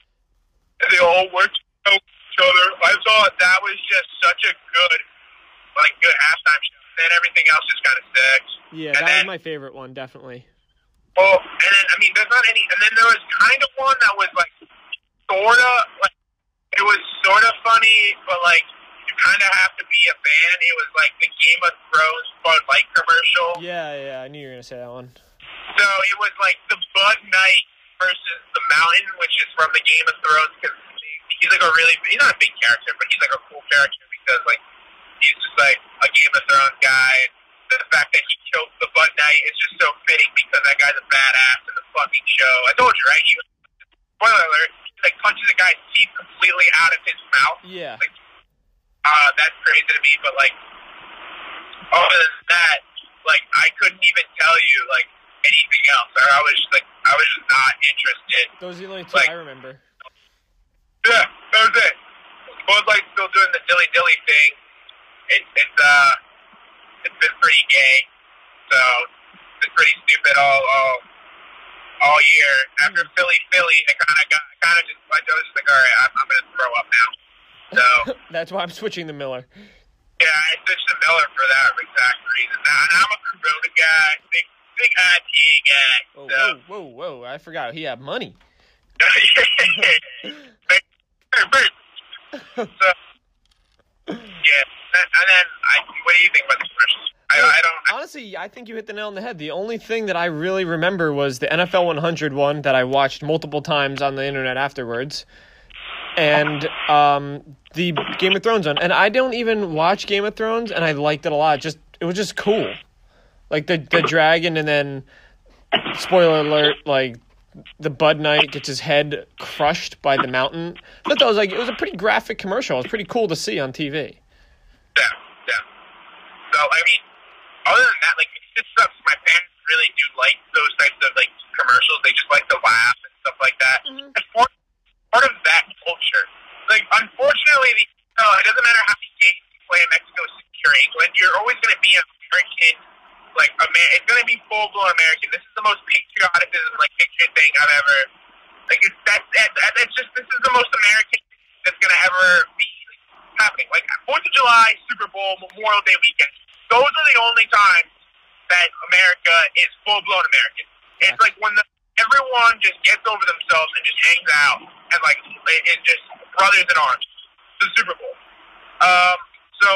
And they all worked so each other. I thought that was just such a good, like, good halftime show. Then everything else just kind of sucks. Yeah, And that then- was my favorite one, definitely. Well, and then I mean, there's not any. And then there was kind of one that was like, sorta like, it was sort of funny, but like. You kind of have to be a fan. It was like the Game of Thrones Bud Light commercial. Yeah, yeah, I knew you were gonna say that one. So it was like the Bud Knight versus the Mountain, which is from the Game of Thrones because he's like a really he's not a big character, but he's like a cool character because like he's just like a Game of Thrones guy. The fact that he killed the Bud Knight is just so fitting because that guy's a badass in the fucking show. I told you, right? He spoiler alert, like punches a guy's teeth completely out of his mouth. Yeah. Uh, that's crazy to me, but like other than that, like I couldn't even tell you like anything else. Or I was just like I was just not interested. Those are the only two Like- I remember. Yeah, that was it. Bud Light's still doing the dilly dilly thing. It, it's uh, it's been pretty gay, so it's been pretty stupid all all all year. After hmm. Philly Philly, I kind of got kind of just I was just like, all right, I'm, I'm gonna throw up now. So That's why I'm switching to Miller. yeah, I switched to Miller for that exact reason. Now, and I'm a Corona guy, big big IPA guy. Oh, so whoa, whoa, whoa! I forgot he had money. So yeah, and, and then I, what do you think about the commercials? I, I don't. Honestly, I think you hit the nail on the head. The only thing that I really remember was the NFL 100 one that I watched multiple times on the internet afterwards, and um, the Game of Thrones one. And I don't even watch Game of Thrones, and I liked it a lot. Just it was just cool, like the the dragon, and then spoiler alert, like the Bud Knight gets his head crushed by the mountain. I thought that was like it was a pretty graphic commercial. It was pretty cool to see on TV. Yeah, yeah. So I mean, other than that, like it just sucks. My parents really do like those types of like commercials. They just like to laugh and stuff like that. Mm-hmm. It's part, part of that culture. Like unfortunately, the, no, it doesn't matter how many games you play in Mexico City or England. You're always going to be an American. Like Amer- it's going to be full blown American. This is the most patriotism like picture thing I've ever. Like it's that's that, that, that's just this is the most American that's going to ever be happening. Like Fourth of July, Super Bowl, Memorial Day weekend. Those are the only times that America is full blown American. It's like when the, everyone just gets over themselves and just hangs out and like it, it's just brothers in arms. The Super Bowl. Um, so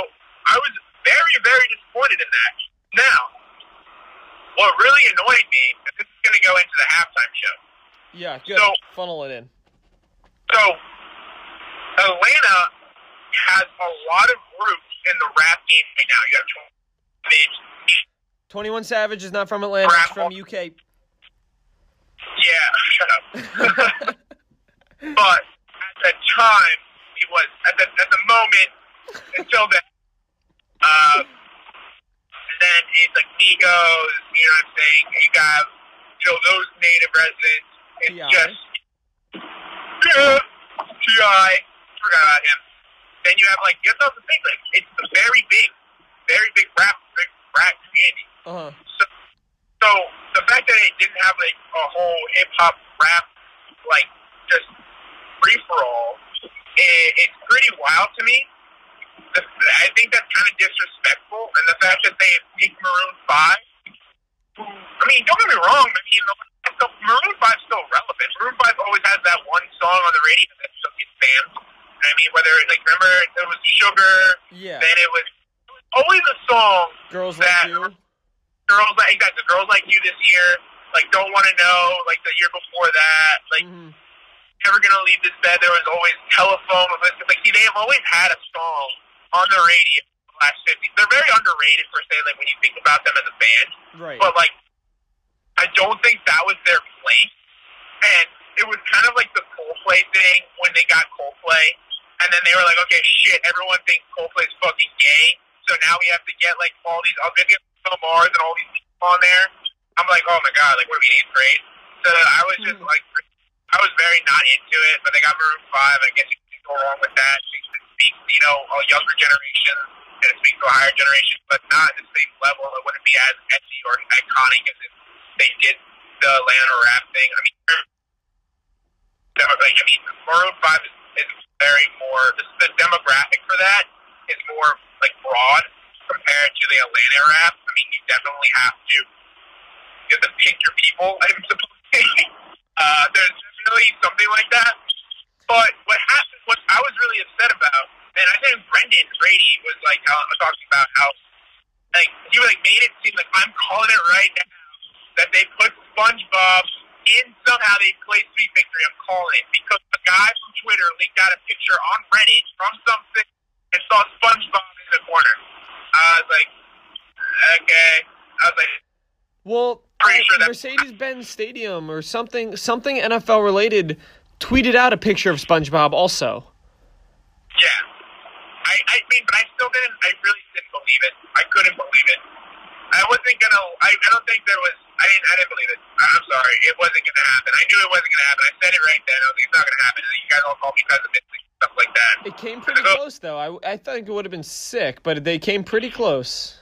I was very very disappointed in that. Now, what really annoyed me, and this is going to go into the halftime show. Yeah, good. So- Funnel it in. So Atlanta has a lot of roots in the rap game right now. You have 21 Savage is not from Atlanta, it's from UK. yeah, shut up. but at the time, he was at the at the moment until then. Uh, and then it's like Migos, you know what I'm saying? You got you know those native residents. It's T.I.. just yeah, Ti. Forgot about him. Then you have like you have to think like it's very big, very big rap, big rap community. Uh-huh. So, so the fact that it didn't have like a whole hip hop rap like just free for all, it, it's pretty wild to me. The, I think that's kind of disrespectful, and the fact that they picked Maroon Five. Who, I mean, don't get me wrong. I mean, the, Maroon Five's still relevant. Maroon Five always has that one song on the radio that still gets fans. And I mean, whether like remember it was Sugar, Yeah. then it was always a song Girls that Like You. girls like exactly girls like you this year like don't want to know like the year before that like Mhm. never gonna leave this bed there was always telephone with like see they have always had a song on the radio the last 50 they're very underrated per se like when you think about them as a band Right. but like I don't think that was their place and it was kind of like the Coldplay thing when they got Coldplay and then they were like okay shit everyone thinks Coldplay's fucking gay so now we have to get like all these Bill Mars and all these people on there. I'm like, oh my god, like what are we eighth grade? So I was just hmm. like, I was very not into it. But they got Maroon Five. I guess you can go along with that. It speaks, you know, a younger generation and it speaks to a higher generation, but not at the same level. It wouldn't be as edgy or iconic as if they did the Atlanta rap thing. I mean, I mean, Maroon Five is, is very more. The, the demographic for that is more like broad compared to the Atlanta rap. I mean, you definitely have to you have to pick your people. I'm supposed to say. there's definitely something like that. But what happened, what I was really upset about, and I think Brendan Brady was like uh, talking about how like he like made it seem like I'm calling it right now that they put SpongeBob in somehow they play Sweet Victory. I'm calling it because a guy from Twitter leaked out a picture on Reddit from something saw SpongeBob in the corner. I was like, okay. I was like, Well, uh, sure Mercedes-Benz Stadium or something something NFL related tweeted out a picture of SpongeBob also. yeah. I, I mean, but I still didn't. I really didn't believe it. I couldn't believe it. I wasn't gonna. I, I don't think there was. I didn't. I didn't believe it. I, I'm sorry. It wasn't gonna happen. I knew it wasn't gonna happen. I said it right then. I was like, it's not gonna happen. And you guys all called me pessimistic stuff like that. It came pretty close though. I I think it would have been sick, but they came pretty close.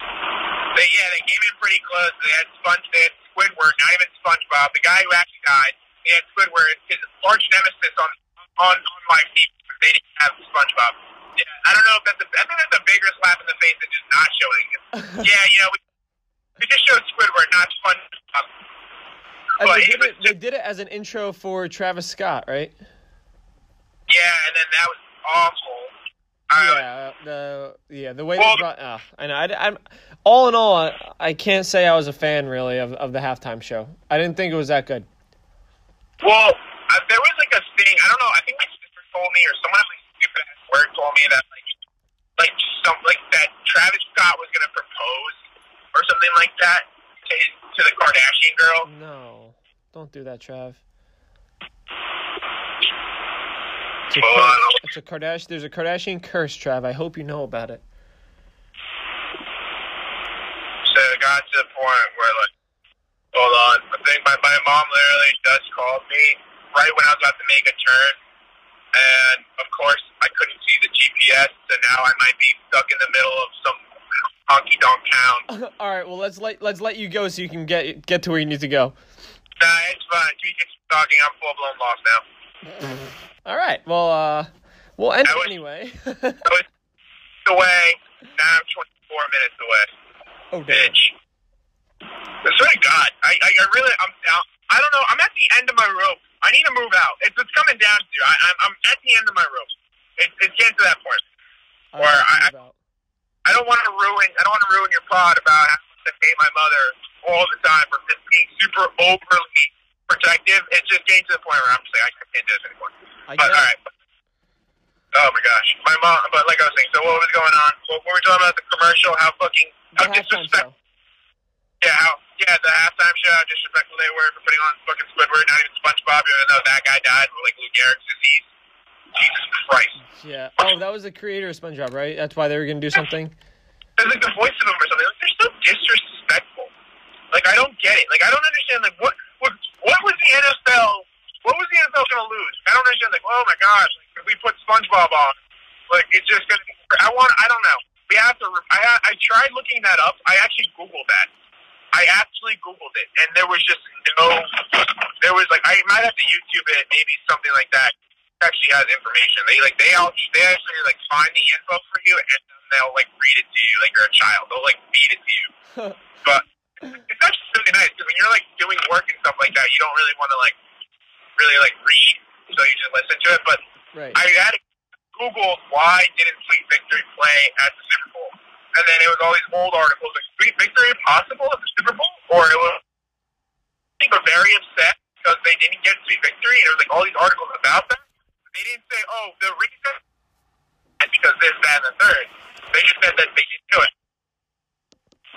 They, yeah, they came in pretty close. They had Sponge, they had Squidward, not even SpongeBob. The guy who actually died, they had Squidward. His arch nemesis on on on my team. They didn't have SpongeBob. Yeah, I don't know if that's a, I think that's a bigger slap in the face than just not showing it. yeah, you know, we, we just showed Squidward, not SpongeBob. And they did it. They did it as an intro for Travis Scott, right? Yeah, and then that was awful. Yeah, the yeah the way Well- they brought. Uh, I know. I, am all in all, I, I can't say I was a fan really of of the halftime show. I didn't think it was that good. Well, uh, there was like a thing. I don't know. I think my sister told me, or someone at my stupid ass work told me that like, like some like that Travis Scott was gonna propose or something like that to his, to the Kardashian girl. No, don't do that, Trav. It's a, Well, curse. It's a Kardashian. There's a Kardashian curse, Trav. I hope you know about it. So it got to the point where like, hold on. I think my my mom literally just called me right when I was about to make a turn. And of course, I couldn't see the GPS, so now I might be stuck in the middle of some honky donk town. all right. Well, let's let let's let you go so you can get get to where you need to go. Nah, it's fine. Keep just talking. I'm full blown lost now. All right. Well, uh, we'll end was- anyway. I was away. Now I'm 24 minutes away. oh, damn. Bitch. I swear to God, I, I, I really, I'm, I don't know. I'm at the end of my rope. I need to move out. It's, it's coming down to. I, I'm, I'm at the end of my rope. It, it's getting to that point. Or right, I- I don't want to ruin. I don't want to ruin your pod about how I hate my mother all the time for just being super overly protective. It's just getting to the point where I'm just like, I can't do this anymore. I But all right. Oh my gosh, my mom. But like I was saying, so what was going on? What were we talking about? The commercial? How fucking how disrespectful? Yeah, how yeah the halftime show. How disrespectful they were for putting on fucking Squidward, not even SpongeBob, even though that guy died with like Lou Gehrig's disease. Jesus Christ. Yeah. Oh, that was the creator of SpongeBob, right? That's why they were gonna do something. It's like the voice of him or something. Like they're so disrespectful. Like I don't get it. Like I don't understand. Like what what what was the NFL? What was the NFL gonna lose? I don't understand. Like oh my gosh, like, if we put SpongeBob on, like it's just gonna. I want. I don't know. We have to. I ha- I tried looking that up. I actually googled that. I actually googled it, and there was just no. There was like I might have to YouTube it, maybe something like that. Actually has information. They like they all they actually like find the info for you, and then they'll like read it to you like you're a child. They'll like feed it to you. But it's actually really nice because when you're like doing work and stuff like that, you don't really want to like really like read, so you just listen to it. But Right. I had to Google why didn't Sweet Victory play at the Super Bowl, and then it was all these old articles like Sweet Victory possible at the Super Bowl, or it was I think were very upset because they didn't get Sweet Victory, and it was like all these articles about that. They didn't say, oh, the reason is because this, that, and the third. They just said that they didn't do it.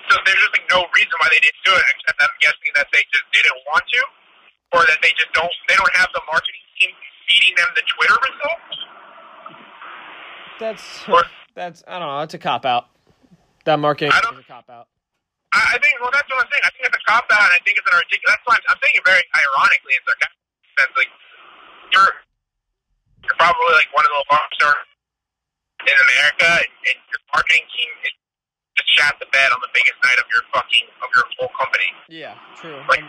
So there's just like no reason why they didn't do it, except I'm guessing that they just didn't want to, or that they just don't. They don't have the marketing team feeding them the Twitter results. That's Or- that's I don't know. It's a cop out. That marketing I is a cop out. I, I think, well, that's what I'm saying. I think it's a cop out, and I think it's an ridiculous. That's why I'm, I'm saying it very ironically and sarcastic. Sense. Like you're, you're probably like one of the largest in America, and, and your marketing team is just shat the bed on the biggest night of your fucking of your whole company. Yeah, true. Like-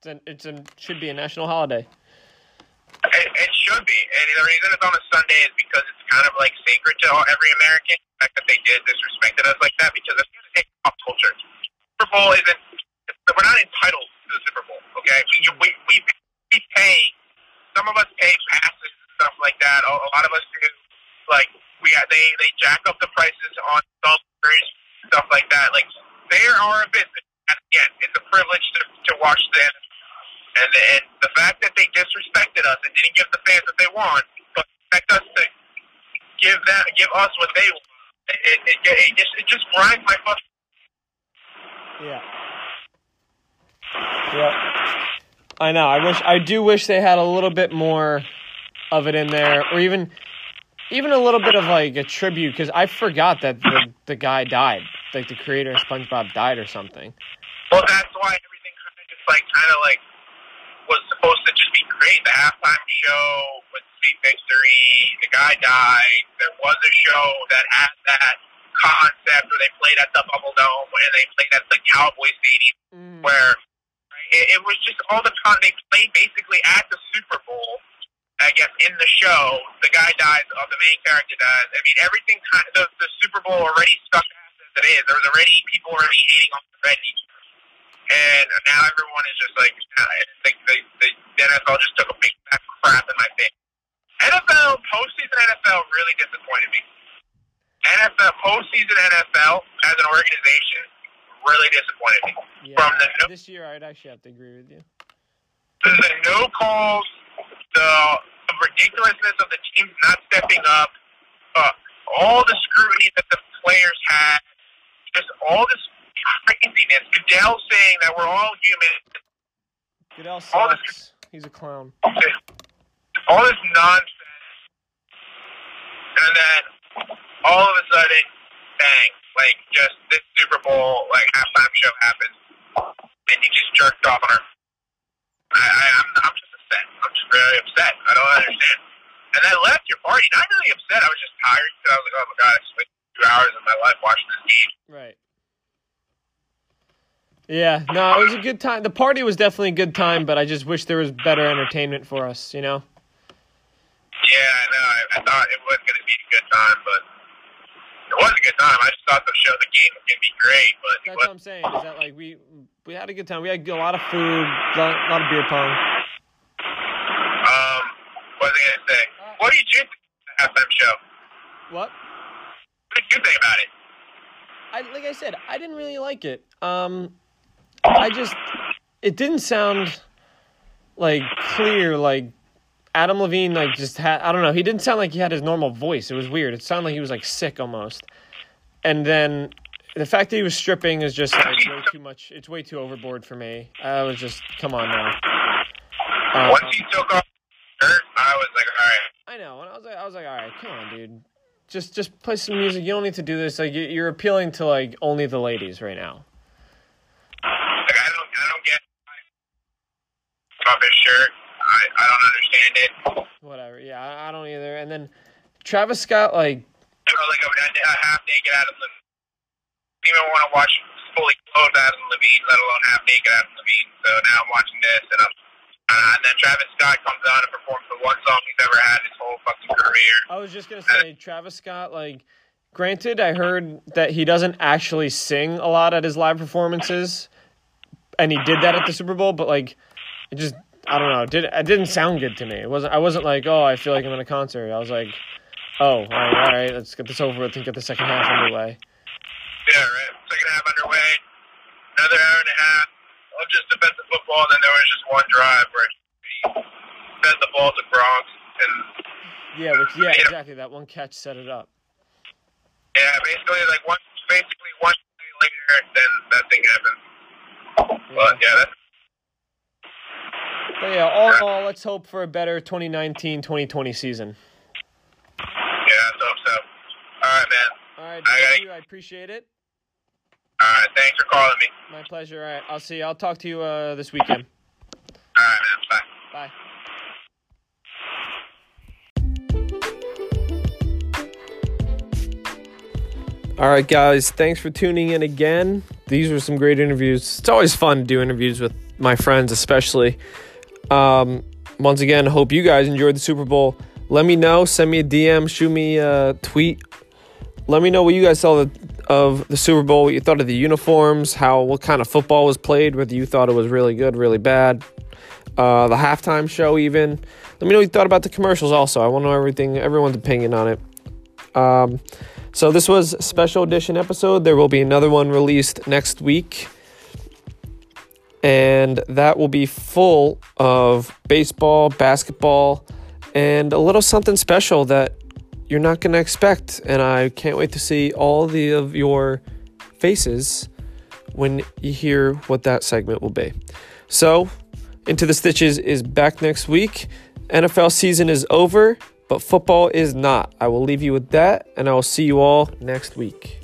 it's an, it's an should be a national holiday. It, it should be, and the reason it's on a Sunday is because it's kind of like sacred to all, every American. The fact that they did disrespected us like that because it's going to take pop culture. Super Bowl isn't. We're not entitled to the Super Bowl. Okay, we we we, we pay. Some of us pay passes and stuff like that. A, a lot of us do. Like we they they jack up the prices on seltzers, stuff like that. Like they are a business. Again, it's a privilege to to watch them. And and the fact that they disrespected us and didn't give the fans what they want, but expect us to give that give us what they want, it, it, it, it just it just grinds my fucking. Yeah. Yeah. I know. I wish. I do wish they had a little bit more of it in there, or even, even a little bit of like a tribute, because I forgot that the the guy died, like the creator of SpongeBob died or something. Well, that's why everything kind of just like kind of like supposed to just be great. The halftime show with Sweet Victory, the guy died. There was a show that had that concept where they played at the Bubble Dome and they played at the Cowboy Stadium, Mm. where it, it was just all the con. They played basically at the Super Bowl. I guess in the show, the guy dies, or the main character dies. I mean, everything kind of the, the Super Bowl already stuck as it is. There was already people already hating on the already. And now everyone is just like, I think the, the, the NFL just took a big fat crap in my face. NFL, postseason NFL really disappointed me. NFL, postseason NFL as an organization really disappointed me. Yeah. From the no, This year, I'd actually have to agree with you. the, the no calls, the, the ridiculousness of the teams not stepping up, uh, all the scrutiny that the players had, just all this craziness. Goodell saying that we're all human, Goodell All the- sucks. He's a clown. all this nonsense, and then all of a sudden, bang! Like just this Super Bowl like halftime show happens, and you just jerked off on her. I, I I'm I'm just upset. I'm just really upset. I don't understand. And I left your party. Not really upset. I was just tired because I was like, oh my god, I wasted two hours of my life watching this game. Right. Yeah, no, it was a good time. The party was definitely a good time, but I just wish there was better entertainment for us, you know? Yeah, I know. I, I thought it was going to be a good time, but it was a good time. I just thought the show, the game was going to be great, but That's what I'm saying. Is that like we we had a good time. We had a lot of food, a lot, a lot of beer pong. Um, what was I gonna say? What did you think of the halftime show? What? What did you think about it? I like I said, I didn't really like it. Um, I just it didn't sound like clear. Like Adam Levine, like just had I don't know. He didn't sound like he had his normal voice. It was weird. It sounded like he was like sick almost. And then the fact that he was stripping is just like way too much. It's way too overboard for me. I was just come on now. Uh, Once he took off the shirt, I was like, all right. I know, and I was like, I was like, all right, come on, dude. Just just play some music. You don't need to do this. Like you're appealing to like only the ladies right now. Like I don't, I don't get off his shirt. I, I don't understand it. Whatever. Yeah, I, I don't either. And then Travis Scott, like, Or like a, a half naked Adam Levine. I even want to watch fully clothed Adam Levine, let alone half naked Adam Levine. So now I'm watching this, and I'm. Uh, and then Travis Scott comes on and performs the one song he's ever had his whole fucking career. I was just gonna say, Travis Scott, like, granted, I heard that he doesn't actually sing a lot at his live performances, and he did that at the Super Bowl, but like, it just, I don't know, it did it didn't sound good to me. It wasn't. I wasn't like, oh, I feel like I'm in a concert. I was like, oh, all right, all right, let's get this over with and get the second half underway. Yeah, right. Second half underway. Another hour and a half of just defensive football. And then there was just one drive where he fed the ball to Gronk. And Yeah, which yeah, exactly. That one catch set it up. yeah, basically, like one, basically one play later, then that thing happened. But yeah, that's, But yeah, all in all, let's hope for a better 2019-2020 season. yeah, I hope so. All right, man. All right, I thank gotta- you. I appreciate it. All right, thanks for calling me. My pleasure. All right, I'll see you. I'll talk to you uh, this weekend. All right, man. Bye. Bye. All right, guys, thanks for tuning in again. These were some great interviews. It's always fun to do interviews with my friends, especially. Um, once again, hope you guys enjoyed the Super Bowl. Let me know. Send me a DM, shoot me a tweet. Let me know what you guys saw of the Super Bowl, what you thought of the uniforms, how what kind of football was played, whether you thought it was really good, really bad. Uh, the halftime show, even. Let me know what you thought about the commercials. Also, I want to know everything, everyone's opinion on it. Um, so this was special edition episode. There will be another one released next week. And that will be full of baseball, basketball, and a little something special that you're not going to expect. And I can't wait to see all the of your faces when you hear what that segment will be. So, Into the Stitches is back next week. NFL season is over, but football is not. I will leave you with that, and I will see you all next week.